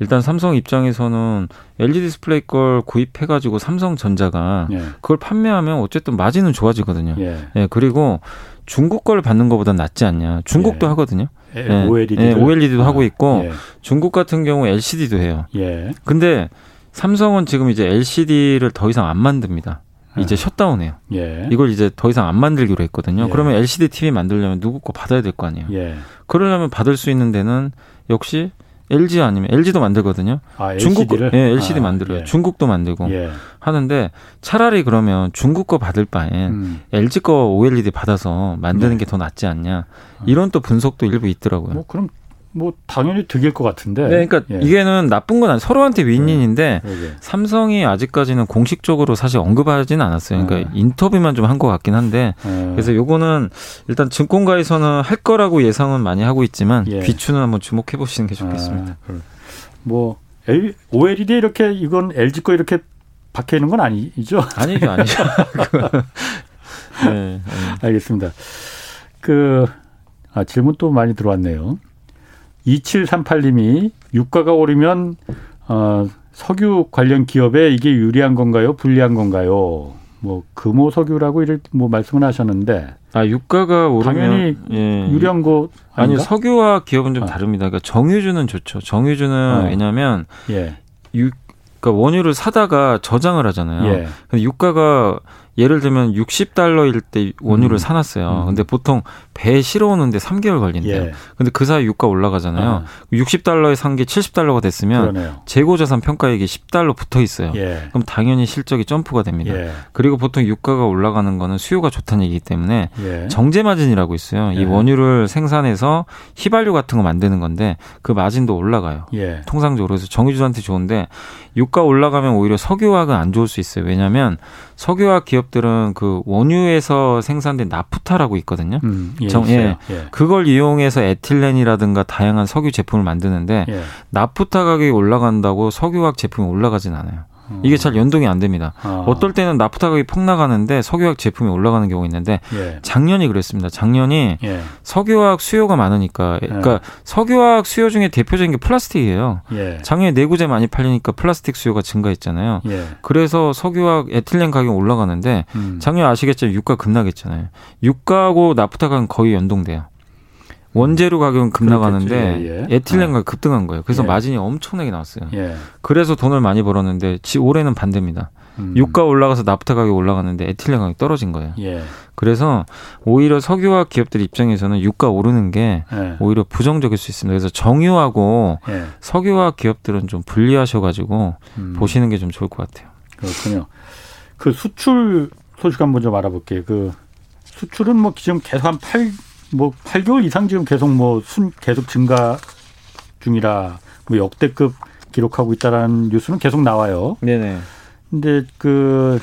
일단 삼성 입장에서는 LG 디스플레이 걸 구입해가지고 삼성전자가 예. 그걸 판매하면 어쨌든 마진은 좋아지거든요. 예. 예 그리고 중국 걸 받는 것보다 낫지 않냐. 중국도 예. 하거든요. 예, OLED도, 예, OLED도 아, 하고 있고 예. 중국 같은 경우 LCD도 해요. 예. 근데 삼성은 지금 이제 LCD를 더 이상 안 만듭니다. 이제 셧다운해요. 예. 이걸 이제 더 이상 안 만들기로 했거든요. 예. 그러면 LCD TV 만들려면 누구 거 받아야 될 거 아니에요. 예. 그러려면 받을 수 있는 데는 역시 LG 아니면 LG도 만들거든요. 아, 중국 예, LCD 아, 만들어요. 예. 중국도 만들고 예. 하는데 차라리 그러면 중국 거 받을 바엔 음. LG 거 OLED 받아서 만드는 네. 게더 낫지 않냐. 이런 또 분석도 일부 있더라고요. 뭐 그럼 뭐 당연히 득일 것 같은데. 네, 그러니까 예. 이게는 나쁜 건 아니 서로한테 윈윈인데 네. 네. 삼성이 아직까지는 공식적으로 사실 언급하지는 않았어요. 그러니까 네. 인터뷰만 좀 한 것 같긴 한데 네. 그래서 요거는 일단 증권가에서는 할 거라고 예상은 많이 하고 있지만 예. 비추는 한번 주목해 보시는 게 좋겠습니다. 아, 뭐 OLED 이렇게 이건 LG 거 이렇게 박혀 있는 건 아니죠? 아니죠, 아니죠. [laughs] [laughs] 네, 네. 알겠습니다. 그 아, 질문 또 많이 들어왔네요. 2738님이 유가가 오르면 어, 석유 관련 기업에 이게 유리한 건가요? 불리한 건가요? 뭐 금호 석유라고 이렇게 뭐 말씀을 하셨는데 아 유가가 오르면 당연히 예. 유리한 거 아니 석유와 기업은 좀 아. 다릅니다. 그러니까 정유주는 좋죠. 정유주는 어. 왜냐하면 예. 유 그러니까 원유를 사다가 저장을 하잖아요. 예. 근데 유가가 예를 들면 60달러일 때 원유를 음. 사놨어요. 음. 근데 보통 배 실어 오는데 3개월 걸린대요. 예. 근데 그 사이 유가 올라가잖아요. 아. 60달러에 산 게 70달러가 됐으면 그러네요. 재고 자산 평가액이 10달러 붙어 있어요. 예. 그럼 당연히 실적이 점프가 됩니다. 예. 그리고 보통 유가가 올라가는 거는 수요가 좋다는 얘기기 때문에 예. 정제 마진이라고 있어요. 이 예. 원유를 생산해서 휘발유 같은 거 만드는 건데 그 마진도 올라가요. 예. 통상적으로 그래서 정유주한테 좋은데 유가 올라가면 오히려 석유화가 안 좋을 수 있어요. 왜냐하면 석유화 기업 들은 그 원유에서 생산된 나프타라고 있거든요. 음, 예, 정, 예. 예. 그걸 이용해서 에틸렌이라든가 다양한 석유 제품을 만드는데 예. 나프타 가격이 올라간다고 석유화학 제품이 올라가진 않아요. 이게 잘 연동이 안 됩니다. 아. 어떨 때는 나프타 가격이 폭락하는데 석유화학 제품이 올라가는 경우가 있는데 예. 작년이 그랬습니다. 작년이 예. 석유화학 수요가 많으니까 예. 그러니까 석유화학 수요 중에 대표적인 게 플라스틱이에요. 예. 작년에 내구재 많이 팔리니까 플라스틱 수요가 증가했잖아요. 예. 그래서 석유화학 에틸렌 가격이 올라가는데 음. 작년 아시겠지만 유가 급락했잖아요. 유가하고 나프타 가격 거의 연동돼요. 원재료 가격은 급나가는데 예, 예. 에틸렌가 아. 급등한 거예요. 그래서 예. 마진이 엄청나게 나왔어요. 예. 그래서 돈을 많이 벌었는데 올해는 반대입니다. 음. 유가 올라가서 나프타 가격이 올라갔는데 에틸렌 가격이 떨어진 거예요. 예. 그래서 오히려 석유화학 기업들 입장에서는 유가 오르는 게 예. 오히려 부정적일 수 있습니다. 그래서 정유하고 석유화학 기업들은 좀 분리하셔가지고 음. 보시는 게 좀 좋을 것 같아요. 그렇군요. 그 수출 소식 한번 좀 알아볼게요. 그 수출은 뭐 지금 계속 한 8, 뭐 8개월 이상 지금 계속 뭐 순 계속 증가 중이라 뭐 역대급 기록하고 있다라는 뉴스는 계속 나와요. 네네. 근데 그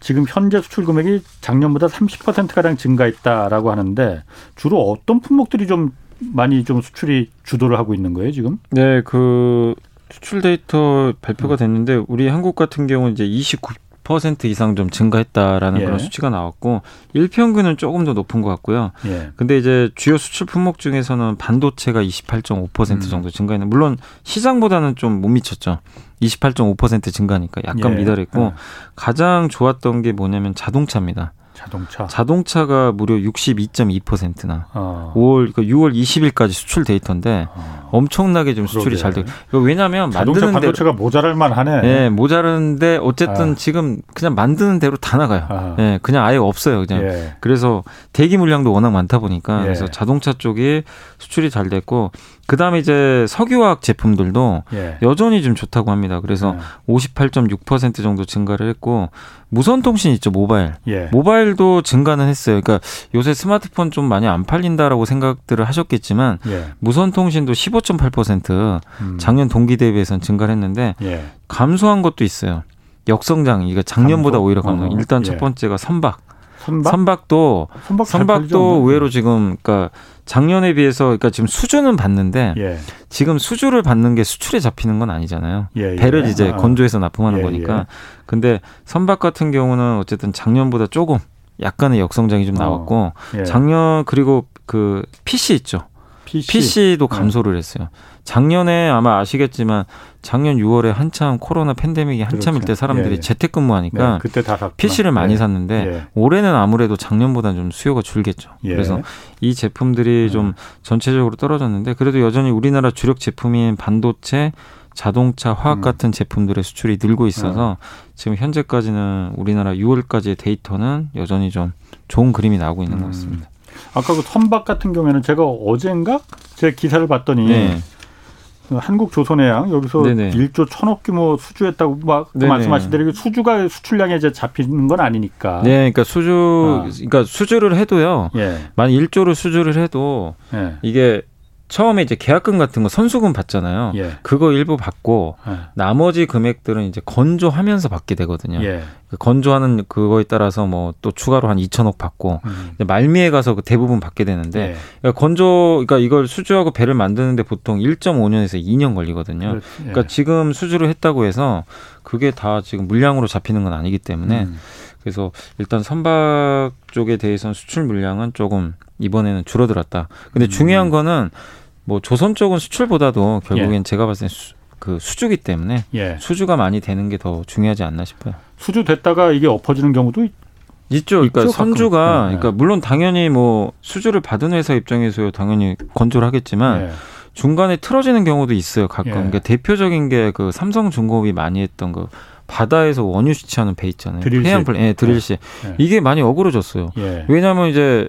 지금 현재 수출 금액이 작년보다 30% 가량 증가했다라고 하는데 주로 어떤 품목들이 좀 많이 좀 수출이 주도를 하고 있는 거예요, 지금? 네, 그 수출 데이터 발표가 됐는데 우리 한국 같은 경우는 이제 29 10% 이상 좀 증가했다라는 예. 그런 수치가 나왔고 일평균은 조금 더 높은 것 같고요. 예. 근데 이제 주요 수출 품목 중에서는 반도체가 28.5% 음. 정도 증가했는 물론 시장보다는 좀 못 미쳤죠. 28.5% 증가니까 약간 예. 미달했고 예. 가장 좋았던 게 뭐냐면 자동차입니다. 자동차. 자동차가 무려 62.2%나 어. 5월 그러니까 6월 20일까지 수출 데이터인데 어. 엄청나게 좀 수출이. 잘 되고. 왜냐하면 자동차 만드는 반도체가 모자랄 만하네. 네, 모자르는데 어쨌든 아. 지금 그냥 만드는 대로 다 나가요. 아. 네, 그냥 아예 없어요. 그냥. 예. 그래서 대기 물량도 워낙 많다 보니까 예. 그래서 자동차 쪽이 수출이 잘 됐고 그 다음에 이제 석유화학 제품들도 예. 여전히 좀 좋다고 합니다. 그래서 예. 58.6% 정도 증가를 했고 무선 통신 있죠 모바일. 예. 모바일도 증가는 했어요. 그러니까 요새 스마트폰 좀 많이 안 팔린다라고 생각들을 하셨겠지만 예. 무선 통신도 15.8% 음. 작년 동기 대비해서는 증가를 했는데 예. 감소한 것도 있어요. 역성장 이게 작년보다 감소? 오히려 감소. 어, 일단 첫 예. 번째가 선박. 선박? 선박도 선박 선박도 의외로 지금 그러니까 작년에 비해서 그러니까 지금 수주는 받는데 예. 지금 수주를 받는 게 수출에 잡히는 건 아니잖아요. 예, 예. 배를 이제 아. 건조해서 납품하는 예, 거니까. 예. 근데 선박 같은 경우는 어쨌든 작년보다 조금 약간의 역성장이 좀 어. 나왔고 어, 작년 그리고 그 PC 있죠. PC. PC도 감소를 했어요. 작년에 아마 아시겠지만 작년 6월에 한참 코로나 팬데믹이 한참일 그렇죠. 때 사람들이 예, 예. 재택근무하니까 네, 그때 다 PC를 많이 예. 샀는데 예. 올해는 아무래도 작년보다 좀 수요가 줄겠죠. 예. 그래서 이 제품들이 예. 좀 전체적으로 떨어졌는데 그래도 여전히 우리나라 주력 제품인 반도체 자동차, 화학 음. 같은 제품들의 수출이 늘고 있어서 지금 현재까지는 우리나라 6월까지의 데이터는 여전히 좀 좋은 그림이 나오고 있는 음. 것 같습니다. 아까 그 선박 같은 경우에는 제가 어젠가 제 기사를 봤더니 네. 그 한국 조선해양 여기서 네네. 1조 천억 규모 수주했다고 막 말씀하신 대로 수주가 수출량에 이제 잡히는 건 아니니까. 네, 그러니까 수주, 아. 그러니까 수주를 해도요. 예. 만 1조를 수주를 해도 예. 이게 처음에 이제 계약금 같은 거 선수금 받잖아요. 예. 그거 일부 받고 예. 나머지 금액들은 이제 건조하면서 받게 되거든요. 예. 그 건조하는 그거에 따라서 뭐 또 추가로 한 2천억 받고 음. 말미에 가서 그 대부분 받게 되는데 예. 그러니까 건조 그러니까 이걸 수주하고 배를 만드는데 보통 1.5년에서 2년 걸리거든요. 그렇, 예. 그러니까 지금 수주를 했다고 해서 그게 다 지금 물량으로 잡히는 건 아니기 때문에 음. 그래서 일단 선박 쪽에 대해서는 수출 물량은 조금 이번에는 줄어들었다. 근데 음. 중요한 거는 뭐 조선 쪽은 수출보다도 결국엔 예. 제가 봤을 때 수, 그 수주기 때문에 예. 수주가 많이 되는 게 더 중요하지 않나 싶어요. 수주 됐다가 이게 엎어지는 경우도 있죠. 그러니까 있죠, 선주가 네. 그러니까 물론 당연히 뭐 수주를 받은 회사 입장에서 당연히 건조를 하겠지만 예. 중간에 틀어지는 경우도 있어요. 가끔. 예. 그러니까 대표적인 게 그 삼성중공업이 많이 했던 그 바다에서 원유 시치하는 배 있잖아요. 드릴실. 해안플, 예, 드릴실. 예. 이게 많이 어그러졌어요. 예. 왜냐하면 이제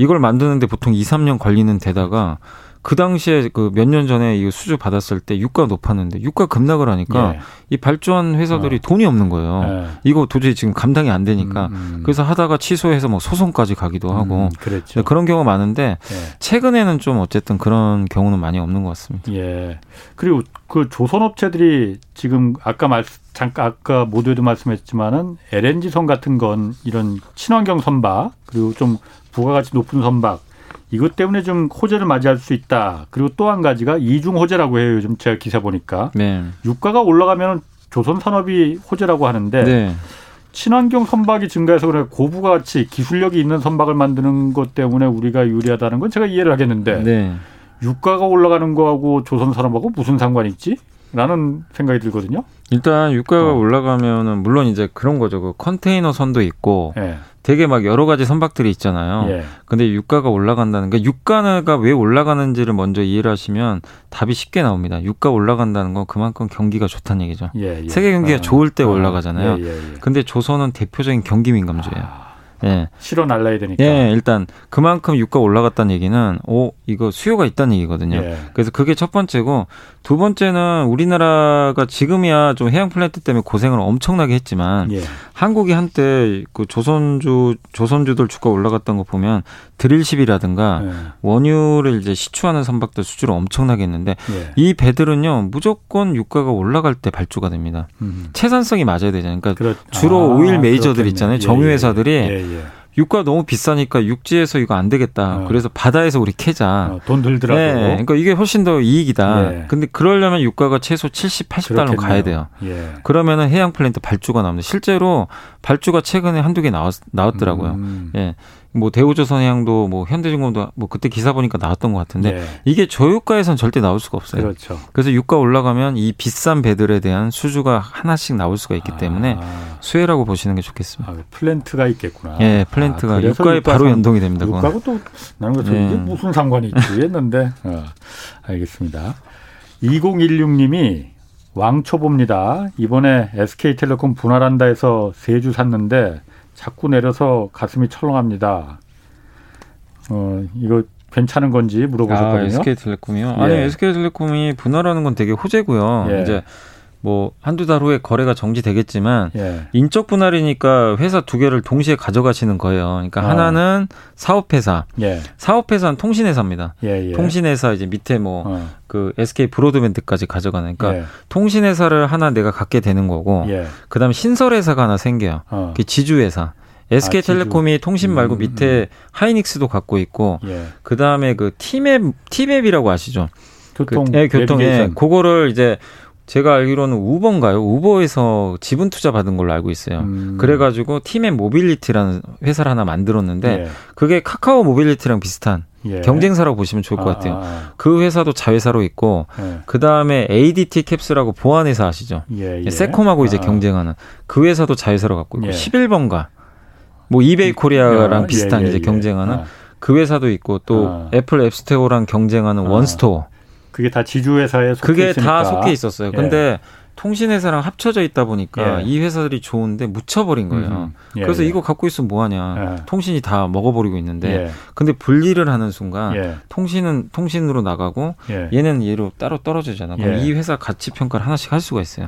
이걸 만드는데 보통 2, 3년 걸리는 데다가 그 당시에 그 몇 년 전에 이 수주 받았을 때 유가 높았는데 유가 급락을 하니까 예. 이 발주한 회사들이 어. 돈이 없는 거예요. 예. 이거 도저히 지금 감당이 안 되니까 음, 음. 그래서 하다가 취소해서 뭐 소송까지 가기도 음, 하고 음, 그런 경우가 많은데 예. 최근에는 좀 어쨌든 그런 경우는 많이 없는 것 같습니다. 예. 그리고 그 조선 업체들이 지금 아까 말 잠깐 아까 모두에도 말씀했지만은 LNG선 같은 건 이런 친환경 선박 그리고 좀 부가가치 높은 선박 이것 때문에 좀 호재를 맞이할 수 있다. 그리고 또 한 가지가 이중 호재라고 해요. 요즘 제가 기사 보니까 네. 유가가 올라가면 조선 산업이 호재라고 하는데 네. 친환경 선박이 증가해서 그래 고부가 가치 기술력이 있는 선박을 만드는 것 때문에 우리가 유리하다는 건 제가 이해를 하겠는데 네. 유가가 올라가는 거하고 조선 산업하고 무슨 상관이 있지? 라는 생각이 들거든요. 일단 유가가 어. 올라가면은 물론 이제 그런 거죠. 그 컨테이너 선도 있고 네. 되게 막 여러 가지 선박들이 있잖아요. 예. 근데 유가가 올라간다는 게 유가가 왜 올라가는지를 먼저 이해를 하시면 답이 쉽게 나옵니다. 유가 올라간다는 건 그만큼 경기가 좋다는 얘기죠. 예, 예. 세계 경기가 아, 좋을 때 아, 올라가잖아요. 예, 예, 예. 근데 조선은 대표적인 경기 민감주예요. 아. 예. 실어 날라야 되니까. 예, 일단 그만큼 유가 올라갔다는 얘기는 오 이거 수요가 있다는 얘기거든요. 예. 그래서 그게 첫 번째고 두 번째는 우리나라가 지금이야 좀 해양 플랜트 때문에 고생을 엄청나게 했지만 예. 한국이 한때 그 조선주 조선주들 주가 올라갔던 거 보면 드릴십이라든가 예. 원유를 이제 시추하는 선박들 수주를 엄청나게 했는데 예. 이 배들은요 무조건 유가가 올라갈 때 발주가 됩니다. 음. 채산성이 맞아야 되잖아요. 그러니까 그렇... 주로 아, 오일 메이저들 있잖아요. 정유 회사들이 유가 너무 비싸니까 육지에서 이거 안 되겠다. 어. 그래서 바다에서 우리 캐자. 어, 돈 들더라도. 네, 그러니까 이게 훨씬 더 이익이다. 예. 근데 그러려면 유가가 최소 70, 80달러 가야 돼요. 예. 그러면은 해양 플랜트 발주가 나옵니다. 실제로 발주가 최근에 한두 개 나왔, 나왔더라고요. 음. 예. 뭐 대우조선해양도 뭐 현대중공도 뭐 그때 기사 보니까 나왔던 것 같은데 네. 이게 저유가에선 절대 나올 수가 없어요. 그렇죠. 그래서 유가 올라가면 이 비싼 배들에 대한 수주가 하나씩 나올 수가 있기 때문에 아. 수혜라고 보시는 게 좋겠습니다. 아, 플랜트가 있겠구나. 예, 플랜트가 아, 유가에 유가 바로 연동이 됩니다. 유가하고 또 나는 것처 네. 이게 무슨 상관이 있지 했는데 [laughs] 어, 알겠습니다. 2016님이 왕초보입니다. 이번에 SK텔레콤 분할한다 해서 세 주 샀는데 자꾸 내려서 가슴이 철렁합니다. 어, 이거 괜찮은 건지 물어보셨거든요. 아, SK텔레콤이요? 예. 아니, SK텔레콤이 분할하는 건 되게 호재고요. 예. 이제 뭐 한두 달 후에 거래가 정지되겠지만 예. 인적 분할이니까 회사 두 개를 동시에 가져가시는 거예요. 그러니까 어. 하나는 사업회사, 예. 사업회사는 통신회사입니다. 예예. 예. 통신회사 이제 밑에 뭐그 어. 그 SK 브로드밴드까지 가져가는 그러니까 예. 통신회사를 하나 내가 갖게 되는 거고 예. 그다음 에 신설회사가 하나 생겨요. 어. 그 지주회사. SK텔레콤이 아, 통신 말고 음, 밑에 음. 하이닉스도 갖고 있고 예. 그다음에 그 티맵 티맵이라고 아시죠? 교통 그, 예, 교통에 그거를 이제 제가 알기로는 우버인가요? 우버에서 지분 투자 받은 걸로 알고 있어요. 음. 그래가지고 티맵 모빌리티라는 회사를 하나 만들었는데 예. 그게 카카오 모빌리티랑 비슷한 예. 경쟁사라고 보시면 좋을 것 아. 같아요. 그 회사도 자회사로 있고 예. 그 다음에 ADT 캡스라고 보안회사 아시죠? 예, 예. 세콤하고 이제 아. 경쟁하는 그 회사도 자회사로 갖고 있고 11번가 예. 뭐 이베이 코리아랑 비슷한 이제 경쟁하는 아. 그 회사도 있고 또 아. 애플 앱스토어랑 경쟁하는 아. 원스토어 그게 다 지주회사에 속해 그게 있으니까. 다 속해 있었어요. 예. 근데 통신회사랑 합쳐져 있다 보니까 예. 이 회사들이 좋은데 묻혀버린 거예요. 예, 그래서 예. 이거 갖고 있으면 뭐하냐. 예. 통신이 다 먹어버리고 있는데. 예. 근데 분리를 하는 순간 예. 통신은 통신으로 나가고 얘는 얘로 따로 떨어지잖아. 그럼 이 회사 가치 평가를 하나씩 할 수가 있어요.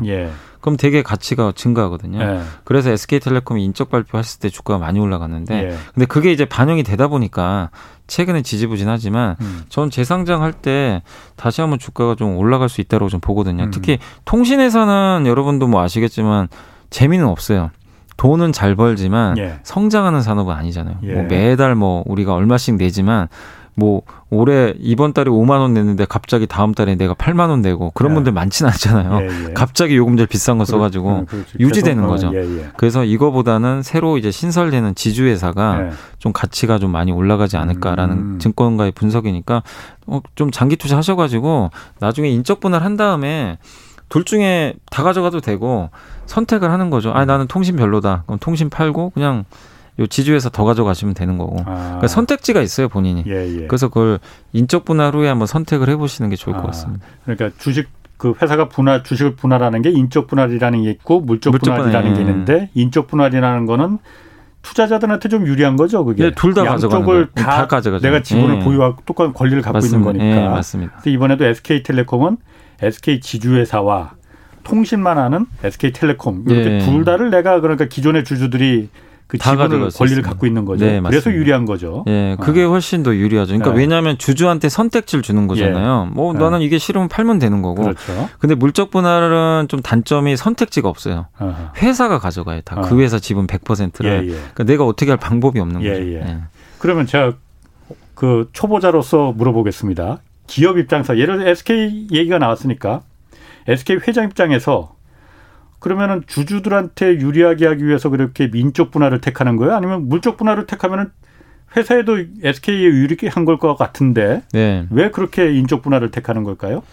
그럼 되게 가치가 증가하거든요. 그래서 SK텔레콤이 인적 발표했을 때 주가가 많이 올라갔는데 근데 그게 이제 반영이 되다 보니까 최근에 지지부진하지만 음. 전 재상장할 때 다시 한번 주가가 좀 올라갈 수 있다고 좀 보거든요. 음. 특히 통신회사는 여러분도 뭐 아시겠지만 재미는 없어요. 돈은 잘 벌지만 예. 성장하는 산업은 아니잖아요. 뭐 예. 뭐 매달 뭐 우리가 얼마씩 내지만 뭐 올해 이번 달에 5만 원 냈는데 갑자기 다음 달에 내가 8만 원 내고 그런 예. 분들 많지는 않잖아요. 예, 예. 갑자기 요금 제일 비싼 거 써가지고 음, 유지되는 거죠. 어, 예, 예. 그래서 이거보다는 새로 이제 신설되는 지주회사가 좀 가치가 좀 많이 올라가지 않을까라는 음. 증권가의 분석이니까 어, 좀 장기 투자 하셔가지고 나중에 인적 분할 한 다음에 둘 중에 다 가져가도 되고 선택을 하는 거죠. 아 나는 통신 별로다. 그럼 통신 팔고 그냥 요 지주에서 더 가져가시면 되는 거고 아. 그러니까 선택지가 있어요 본인이. 예, 예. 그래서 그걸 인적 분할 후에 한번 선택을 해보시는 게 좋을 아. 것 같습니다. 그러니까 주식 그 회사가 분할 주식을 분할하는 게 인적 분할이라는 게 있고 물적, 물적 분할이라는 분할. 게 있는데 인적 분할이라는 거는 투자자들한테 좀 유리한 거죠, 그게. 네, 둘다 가져가는 다, 다 가져가죠. 내가 지분을 네. 보유하고 똑같은 권리를 갖고 맞습니다. 있는 거니까. 네, 맞습니다. 이번에도 SK텔레콤은 SK 지주회사와 통신만 하는 SK텔레콤 이렇게 네. 둘 다를 내가 그러니까 기존의 주주들이 그 지분을 권리를 갖고 있는 거죠. 네, 그래서 유리한 거죠. 예, 그게 아. 훨씬 더 유리하죠. 그러니까 네. 왜냐하면 주주한테 선택지를 주는 거잖아요. 예. 뭐 네. 나는 이게 싫으면 팔면 되는 거고. 그렇죠. 근데 물적 분할은 좀 단점이 선택지가 없어요. 아하. 회사가 가져가요. 다그 아. 회사 지분 100%를. 예, 예. 그러니까 내가 어떻게 할 방법이 없는 예, 거죠. 예. 예. 그러면 제가 그 초보자로서 물어보겠습니다. 기업 입장에서 예를 들어 SK 얘기가 나왔으니까 SK 회장 입장에서 그러면은 주주들한테 유리하게 하기 위해서 그렇게 민족 분할을 택하는 거예요? 아니면 물적 분할을 택하면은 회사에도 SK에 유리하게 한걸 것 같은데 네. 왜 그렇게 인적 분할을 택하는 걸까요?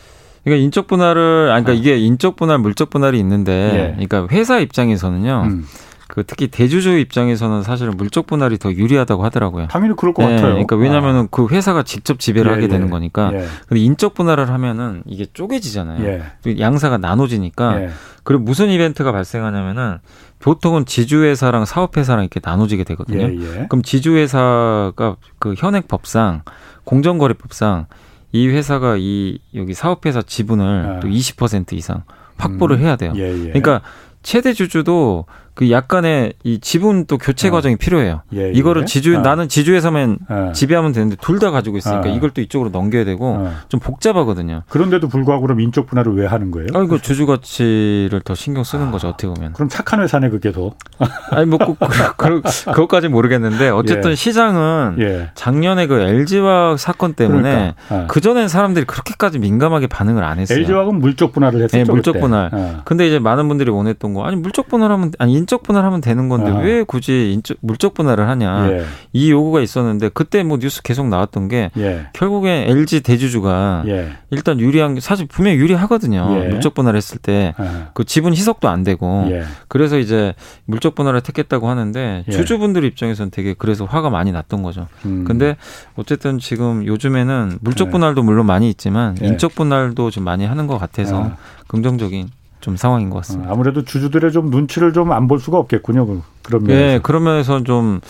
그러니까 인적 분할을 아니 그러니까 아. 이게 인적 분할, 물적 분할이 있는데 예. 그러니까 회사 입장에서는요. 음. 그 특히 대주주 입장에서는 사실은 물적 분할이 더 유리하다고 하더라고요. 당연히 그럴 것 네, 같아요. 그러니까 왜냐하면은 아. 그 회사가 직접 지배를 예, 하게 되는 예, 거니까. 예. 근데 인적 분할을 하면은 이게 쪼개지잖아요. 예. 양사가 나눠지니까. 예. 그리고 무슨 이벤트가 발생하냐면은 보통은 지주회사랑 사업회사랑 이렇게 나눠지게 되거든요. 예, 그럼 지주회사가 그 현행 법상 공정거래법상 이 회사가 이 여기 사업회사 지분을 아. 또20% 이상 확보를 음. 해야 돼요. 그러니까 최대 주주도 그 약간의 이 지분 또 교체 어. 과정이 필요해요. 예, 예. 이거를 지주 어. 나는 지주에서만 어. 지배하면 되는데 둘 다 가지고 있으니까 어. 이걸 또 이쪽으로 넘겨야 되고 어. 좀 복잡하거든요. 그런데도 불구하고 그럼 인적 분할을 왜 하는 거예요? 아 이거 주주 가치를 더 신경 쓰는 거죠 어떻게 보면. 그럼 착한 회사네 그게 더. [laughs] 아니 뭐 그, 그, 그것까지 모르겠는데 어쨌든 예. 시장은 예. 작년에 그 LG화학 사건 때문에 그러니까. 그 전엔 사람들이 그렇게까지 민감하게 반응을 안 했어요. LG화학은 물적 분할을 했었죠. 네, 물적 분할. 근데 이제 많은 분들이 원했던 거 아니 물적 분할하면 아니 인적 분할 하면 되는 건데 아. 왜 굳이 인적 물적 분할을 하냐 예. 이 요구가 있었는데 그때 뭐 뉴스 계속 나왔던 게 예. 결국엔 LG 대주주가 예. 일단 유리한 게 사실 분명 히 유리하거든요 예. 물적 분할했을 때그 아. 지분 희석도 안 되고 예. 그래서 이제 물적 분할을 택했다고 하는데 예. 주주분들 입장에서는 되게 그래서 화가 많이 났던 거죠. 음. 근데 어쨌든 지금 요즘에는 물적 분할도 물론 많이 있지만 인적 분할도 좀 많이 하는 것 같아서 아. 긍정적인 좀 상황인 것 같습니다. 어, 아무래도 주주들의 좀 눈치를 좀 안 볼 수가 없겠군요. 그, 그런 면에서. 네, 그런 면에서 좀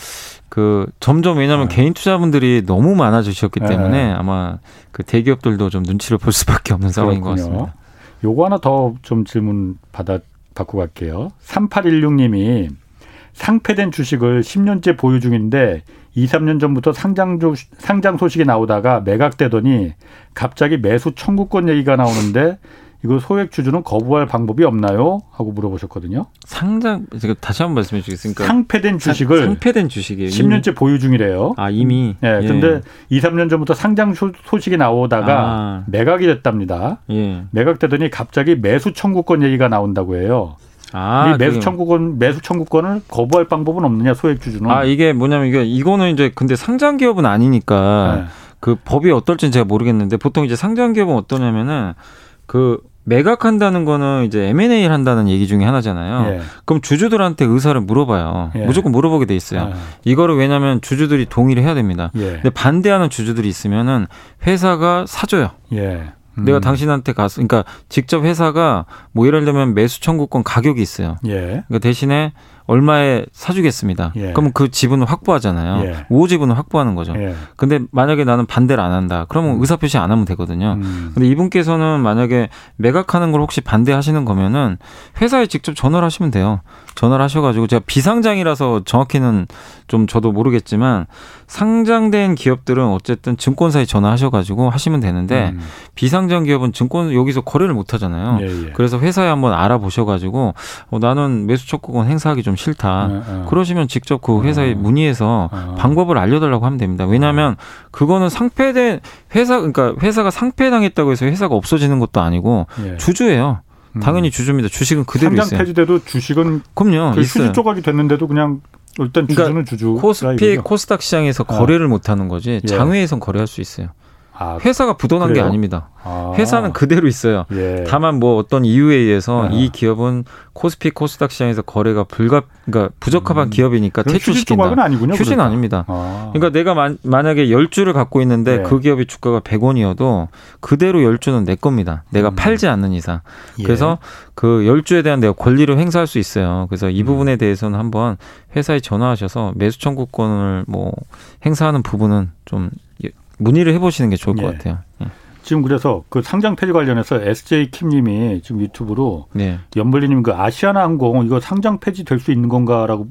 그 점점 왜냐하면 네. 개인 투자분들이 너무 많아지셨기 네. 때문에 아마 그 대기업들도 좀 눈치를 볼 수밖에 없는 상황인 그렇군요. 것 같습니다. 요거 하나 더 좀 질문 받아 받고 갈게요. 3816님이 상패된 주식을 10년째 보유 중인데 2, 3년 전부터 상장 상장 소식이 나오다가 매각되더니 갑자기 매수 청구권 얘기가 나오는데 이거 소액 주주는 거부할 방법이 없나요? 하고 물어보셨거든요. 상장 제가 다시 한번 말씀해 주겠습니까? 상패된 주식을 상, 패된 주식이에요. 10년째 보유 중이래요. 아 이미. 예. 예. 근데 2, 3년 전부터 상장 소식이 나오다가 아. 매각이 됐답니다. 예. 매각되더니 갑자기 매수 청구권 얘기가 나온다고 해요. 아, 매수 청구권 매수 청구권을 거부할 방법은 없느냐 소액 주주는? 아 이게 뭐냐면 이게 이거는 이제 근데 상장 기업은 아니니까 네. 그 법이 어떨지는 제가 모르겠는데 보통 이제 상장 기업은 어떠냐면은 그 매각한다는 거는 이제 M&A를 한다는 얘기 중에 하나잖아요. 예. 그럼 주주들한테 의사를 물어봐요. 예. 무조건 물어보게 돼 있어요. 예. 이거를 왜냐하면 주주들이 동의를 해야 됩니다. 예. 근데 반대하는 주주들이 있으면은 회사가 사줘요. 예. 음. 내가 당신한테 가서, 그러니까 직접 회사가 뭐 예를 들면 매수 청구권 가격이 있어요. 예. 그러니까 대신에 얼마에 사주겠습니다. 예. 그러면 그 지분을 확보하잖아요. 예. 우호 지분을 확보하는 거죠. 예. 근데 만약에 나는 반대를 안 한다. 그러면 음. 의사 표시 안 하면 되거든요. 음. 근데 이분께서는 만약에 매각하는 걸 혹시 반대하시는 거면은 회사에 직접 전화를 하시면 돼요. 전화를 하셔가지고 제가 비상장이라서 정확히는 좀 저도 모르겠지만 상장된 기업들은 어쨌든 증권사에 전화하셔가지고 하시면 되는데 음. 비상장 기업은 증권 여기서 거래를 못 하잖아요. 예, 예. 그래서 회사에 한번 알아보셔가지고 어, 나는 매수 촉구권 행사하기 좀 싫다. 네, 네. 그러시면 직접 그 회사에 어. 문의해서 어. 방법을 알려달라고 하면 됩니다. 왜냐하면 그거는 상패된 회사 그러니까 회사가 상패당했다고 해서 회사가 없어지는 것도 아니고 예. 주주예요. 음. 당연히 주주입니다. 주식은 그대로 상장 있어요. 폐지돼도 주식은 그럼요. 그 휴지 조각이 됐는데도 그냥 일단 주주는 그러니까 주주. 코스피 코스닥 시장에서 거래를 어. 못 하는 거지 예. 장외에선 거래할 수 있어요. 아, 회사가 부도난 그래요? 게 아닙니다. 아. 회사는 그대로 있어요. 예. 다만 뭐 어떤 이유에 의해서 아. 이 기업은 코스피 코스닥 시장에서 거래가 불가 그러니까 부적합한 음. 기업이니까 퇴출시킨다. 휴진 아니군요. 휴진 그러니까. 아닙니다. 아. 그러니까 내가 만, 만약에 10주를 갖고 있는데 네. 그 기업의 주가가 100원이어도 그대로 10주는 내 겁니다. 내가 음. 팔지 않는 이상. 예. 그래서 그 10주에 대한 내가 권리를 행사할 수 있어요. 그래서 이 음. 부분에 대해서는 한번 회사에 전화하셔서 매수 청구권을 뭐 행사하는 부분은 좀 문의를 해보시는 게 좋을 것 예. 같아요. 예. 지금 그래서 그 상장 폐지 관련해서 SJ 킴님이 지금 유튜브로 네. 연벌리님 그 아시아나 항공 이거 상장 폐지 될 수 있는 건가라고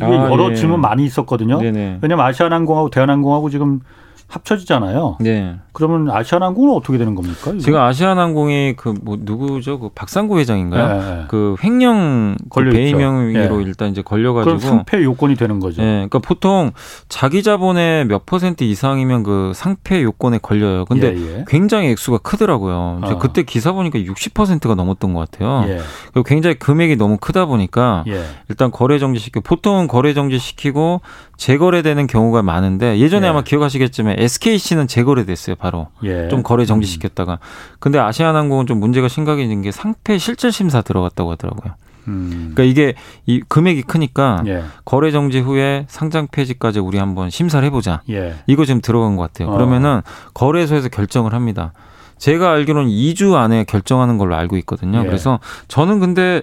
아, 여러 예. 질문 많이 있었거든요. 네네. 왜냐면 아시아나항공하고 대한항공하고 지금 합쳐지잖아요. 네. 그러면 아시아나항공은 어떻게 되는 겁니까? 이거? 지금 아시아나항공이 그 뭐 누구죠? 그 박상구 회장인가요? 네. 그 횡령 그 배임 혐의로 네. 일단 이제 걸려가지고 상패 요건이 되는 거죠. 네. 그러니까 보통 자기 자본의 몇 퍼센트 이상이면 그 상패 요건에 걸려요. 근데 예, 예. 굉장히 액수가 크더라고요. 아. 그때 기사 보니까 60%가 넘었던 것 같아요. 예. 그리고 굉장히 금액이 너무 크다 보니까 예. 일단 거래 정지 시키고 보통은 거래 정지 시키고 재거래되는 경우가 많은데 예전에 예. 아마 기억하시겠지만 SKC는 재거래됐어요. 바로 예. 좀 거래 정지시켰다가 근데 아시아나항공은 좀 문제가 심각해진 게 상패 실질 심사 들어갔다고 하더라고요. 음. 그러니까 이게 이 금액이 크니까 예. 거래 정지 후에 상장 폐지까지 우리 한번 심사를 해보자. 예. 이거 지금 들어간 것 같아요. 어. 그러면은 거래소에서 결정을 합니다. 제가 알기로는 2주 안에 결정하는 걸로 알고 있거든요. 예. 그래서 저는 근데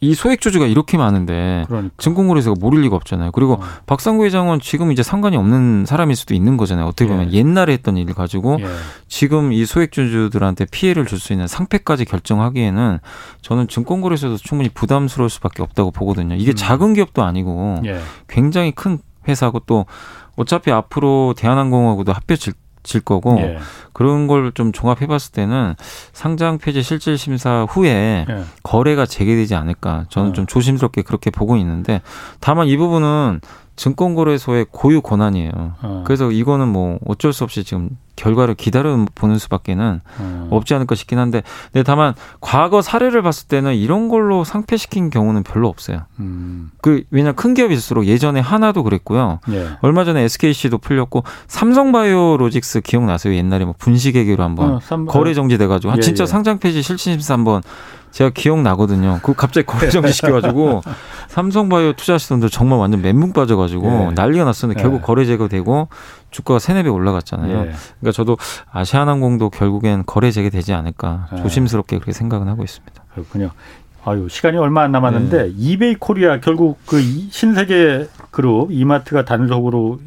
이 소액 주주가 이렇게 많은데 그러니까. 증권거래소가 모를 리가 없잖아요. 그리고 어. 박상구 회장은 지금 이제 상관이 없는 사람일 수도 있는 거잖아요. 어떻게 보면 예. 옛날에 했던 일을 가지고 예. 지금 이 소액 주주들한테 피해를 줄 수 있는 상패까지 결정하기에는 저는 증권거래소도 충분히 부담스러울 수밖에 없다고 보거든요. 이게 음. 작은 기업도 아니고 예. 굉장히 큰 회사고 또 어차피 앞으로 대한항공하고도 합쳐질 질 거고 예. 그런 걸 좀 종합해 봤을 때는 상장 폐지 실질 심사 후에 예. 거래가 재개되지 않을까 저는 예. 좀 조심스럽게 그렇게 보고 있는데 다만 이 부분은 증권거래소의 고유 권한이에요. 어. 그래서 이거는 뭐 어쩔 수 없이 지금 결과를 기다려 보는 수밖에는 어. 없지 않을까 싶긴 한데, 근데 다만 과거 사례를 봤을 때는 이런 걸로 상폐시킨 경우는 별로 없어요. 음. 그 왜냐 큰 기업일수록 예전에 하나도 그랬고요. 예. 얼마 전에 SKC도 풀렸고 삼성바이오로직스 기억나세요? 옛날에 뭐 분식회계로 한번 어, 거래 정지돼가지고 예, 진짜 예. 상장 폐지 실질 심사 한번 제가 기억나거든요. 그 갑자기 거래 정지 시켜가지고 [laughs] 삼성바이오 투자하시던 분 정말 완전 멘붕 빠져가지고 네. 난리가 났었는데 결국 네. 거래 재개되고 주가가 세네 배 올라갔잖아요. 네. 그러니까 저도 아시아나항공도 결국엔 거래 재개되지 않을까 네. 조심스럽게 그렇게 생각은 하고 있습니다. 그렇군요. 아유 시간이 얼마 안 남았는데 네. 이베이 코리아 결국 그 신세계 그룹 이마트가 단속으로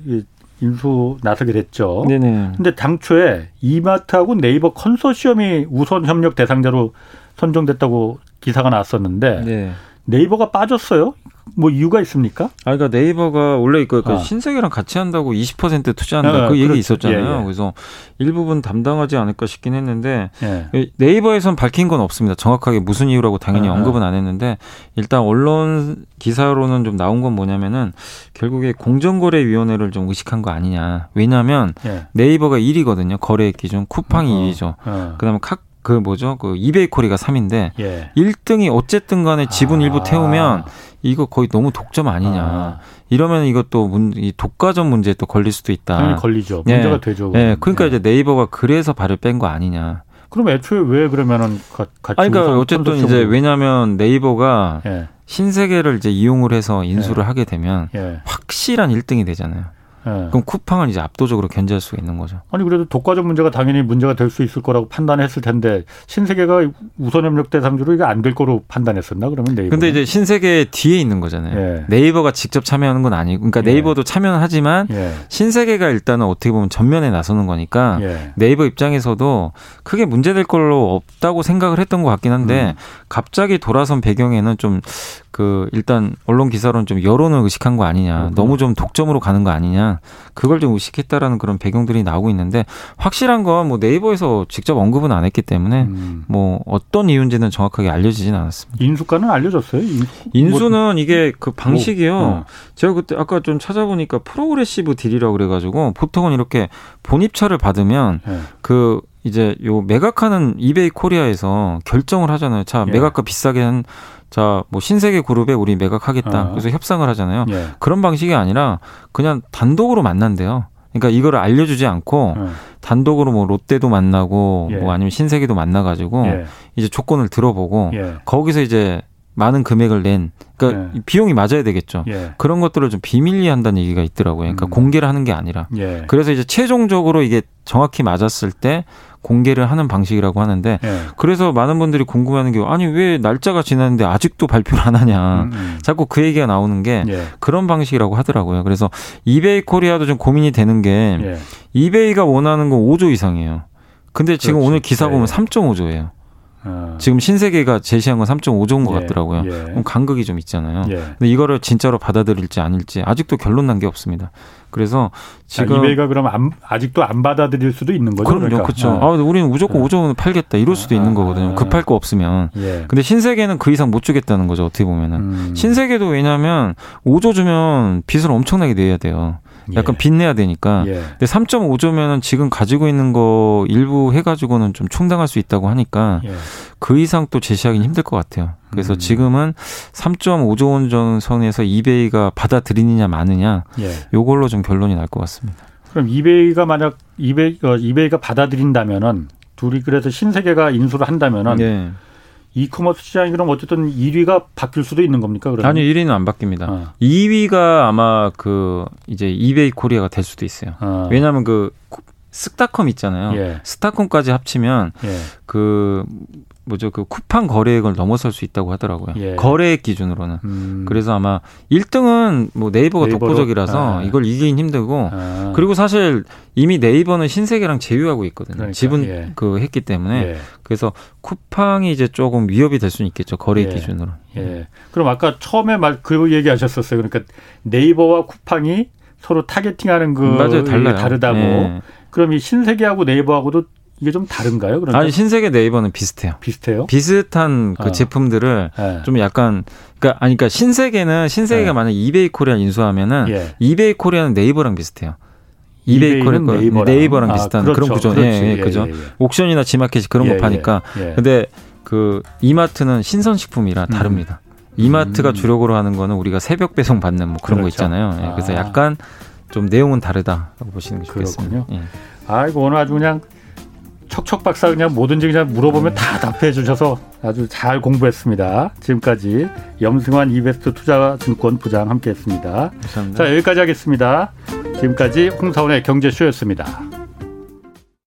인수 나서게 됐죠. 네네. 근데 당초에 이마트하고 네이버 컨소시엄이 우선 협력 대상자로 선정됐다고 기사가 나왔었는데 네. 네이버가 빠졌어요? 뭐 이유가 있습니까? 아, 그러니까 네이버가 원래 그, 그 아. 신세계랑 같이 한다고 20% 투자한다 아, 그 얘기 그렇죠. 있었잖아요. 예, 예. 그래서 일부분 담당하지 않을까 싶긴 했는데 예. 네이버에선 밝힌 건 없습니다. 정확하게 무슨 이유라고 당연히 아, 언급은 안 했는데 일단 언론 기사로는 좀 나온 건 뭐냐면은 결국에 공정거래위원회를 좀 의식한 거 아니냐. 왜냐하면 예. 네이버가 1위거든요. 거래액 기준 쿠팡이 어, 2위죠. 어. 그다음에 카, 그 뭐죠? 그 이베이 코리가 3인데 예. 1등이 어쨌든 간에 지분 아. 일부 태우면 이거 거의 너무 독점 아니냐. 아. 이러면 이것도 문, 이 독과점 문제에 또 걸릴 수도 있다. 당연히 걸리죠. 문제가 예. 되죠. 예. 그러니까 예. 이제 네이버가 그래서 발을 뺀 거 아니냐. 그럼 애초에 왜 그러면은 같이 아니, 그러니까 어쨌든 이제 왜냐하면 네이버가 예. 신세계를 이제 이용을 해서 인수를 예. 하게 되면 예. 확실한 1등이 되잖아요. 네. 그럼 쿠팡은 이제 압도적으로 견제할 수가 있는 거죠. 아니 그래도 독과점 문제가 당연히 문제가 될 수 있을 거라고 판단했을 텐데 신세계가 우선 협력 대상주로 이게 안 될 거로 판단했었나 그러면 네이버. 근데 이제 신세계 뒤에 있는 거잖아요. 네. 네이버가 직접 참여하는 건 아니고, 그러니까 네. 네이버도 참여는 하지만 예. 신세계가 일단은 어떻게 보면 전면에 나서는 거니까 예. 네이버 입장에서도 크게 문제될 걸로 없다고 생각을 했던 것 같긴 한데 음. 갑자기 돌아선 배경에는 좀 그 일단 언론 기사로는 좀 여론을 의식한 거 아니냐, 음. 너무 좀 독점으로 가는 거 아니냐. 그걸 좀 의식했다라는 그런 배경들이 나오고 있는데 확실한 건 뭐 네이버에서 직접 언급은 안 했기 때문에 음. 뭐 어떤 이유인지는 정확하게 알려지진 않았습니다. 인수가는 알려졌어요? 인수? 는 뭐, 이게 그 방식이요. 어. 제가 그때 아까 좀 찾아보니까 progressive deal이라고 그래가지고 보통은 이렇게 본입찰을 받으면 네. 그 이제 요 매각하는 이베이 코리아에서 결정을 하잖아요. 자, 예. 매각가 비싸게 한 자, 뭐 신세계 그룹에 우리 매각하겠다. 어. 그래서 협상을 하잖아요. 예. 그런 방식이 아니라 그냥 단독으로 만난대요. 그러니까 이거를 알려주지 않고 어. 단독으로 뭐 롯데도 만나고 예. 뭐 아니면 신세계도 만나가지고 예. 이제 조건을 들어보고 예. 거기서 이제 많은 금액을 낸 그러니까 예. 비용이 맞아야 되겠죠. 예. 그런 것들을 좀 비밀리 한다는 얘기가 있더라고요. 그러니까 음. 공개를 하는 게 아니라. 예. 그래서 이제 최종적으로 이게 정확히 맞았을 때 공개를 하는 방식이라고 하는데 예. 그래서 많은 분들이 궁금해하는 게 아니 왜 날짜가 지났는데 아직도 발표를 안 하냐 음, 음. 자꾸 그 얘기가 나오는 게 예. 그런 방식이라고 하더라고요. 그래서 이베이 코리아도 좀 고민이 되는 게 예. 이베이가 원하는 건 5조 이상이에요. 근데 지금 그렇지. 오늘 기사 보면 3.5조예요. 어. 지금 신세계가 제시한 건 3.5조인 것 예, 같더라고요. 예. 그럼 간극이 좀 있잖아요. 예. 근데 이거를 진짜로 받아들일지 아닐지 아직도 결론 난 게 없습니다. 그래서 지금 이베이가 그럼 안, 아직도 안 받아들일 수도 있는 거죠. 그럼요, 그러니까. 그렇죠. 아, 우리는 무조건 5조는 팔겠다 이럴 수도 아, 있는 거거든요. 아, 급할 거 없으면. 예. 근데 신세계는 그 이상 못 주겠다는 거죠. 어떻게 보면은 음. 신세계도 왜냐하면 5조 주면 빚을 엄청나게 내야 돼요. 약간 예. 빚내야 되니까. 예. 근데 3.5조면은 지금 가지고 있는 거 일부 해가지고는 좀 충당할 수 있다고 하니까 예. 그 이상 또 제시하기는 힘들 것 같아요. 그래서 음. 지금은 3.5조 원 선에서 이베이가 받아들이느냐 마느냐 예. 요걸로 좀 결론이 날 것 같습니다. 그럼 이베이가 만약 이베이, 어, 이베이가 받아들인다면은 둘이 그래서 신세계가 인수를 한다면은 예. 이커머스 시장이 그럼 어쨌든 1위가 바뀔 수도 있는 겁니까? 그러면? 아니요, 1위는 안 바뀝니다. 어. 2위가 아마 그 이제 이베이 코리아가 될 수도 있어요. 어. 왜냐하면 그 쓱닷컴 있잖아요. 예. 쓱닷컴까지 합치면 예. 그 뭐죠 그 쿠팡 거래액을 넘어설 수 있다고 하더라고요. 예. 거래액 기준으로는. 음. 그래서 아마 1등은 뭐 네이버가 네이버로? 독보적이라서 아. 이걸 이기긴 힘들고 아. 그리고 사실 이미 네이버는 신세계랑 제휴하고 있거든요. 그러니까, 지분 예. 그 했기 때문에 예. 그래서 쿠팡이 이제 조금 위협이 될 수는 있겠죠 거래 예. 기준으로. 예. 그럼 아까 처음에 말 그 얘기하셨었어요. 그러니까 네이버와 쿠팡이 서로 targeting하는 그 맞아요, 달라요. 다르다고. 예. 그럼 이 신세계하고 네이버하고도 이게 좀 다른가요? 그러니까? 아니 신세계 네이버는 비슷해요. 비슷해요? 비슷한 그 어. 제품들을 네. 좀 약간 그러니까 아니 그러니까 신세계는 신세계가 네. 만약 이베이 코리아 인수하면은 예. 이베이 코리아는 네이버랑 비슷해요. 이베이 코리아 네이버랑, 네이버랑 아, 비슷한 그렇죠. 그런 구조. 예, 예, 예, 그죠. 예, 예. 옥션이나 지마켓이 그런 거 예, 파니까. 근데 그 이마트는 신선식품이라 음. 다릅니다. 이마트가 음. 주력으로 하는 거는 우리가 새벽 배송 받는 뭐 그런 그렇죠. 거 있잖아요. 아. 그래서 약간 좀 내용은 다르다라고 보시는 게 좋겠습니다. 그렇군요. 아이고 오늘 아주 그냥 척척 박사 그냥 뭐든지 그냥 물어보면 다 답해 주셔서 아주 잘 공부했습니다. 지금까지 염승환 이베스트 투자증권 부장 함께했습니다. 감사합니다. 자 여기까지 하겠습니다. 지금까지 홍사원의 경제쇼였습니다.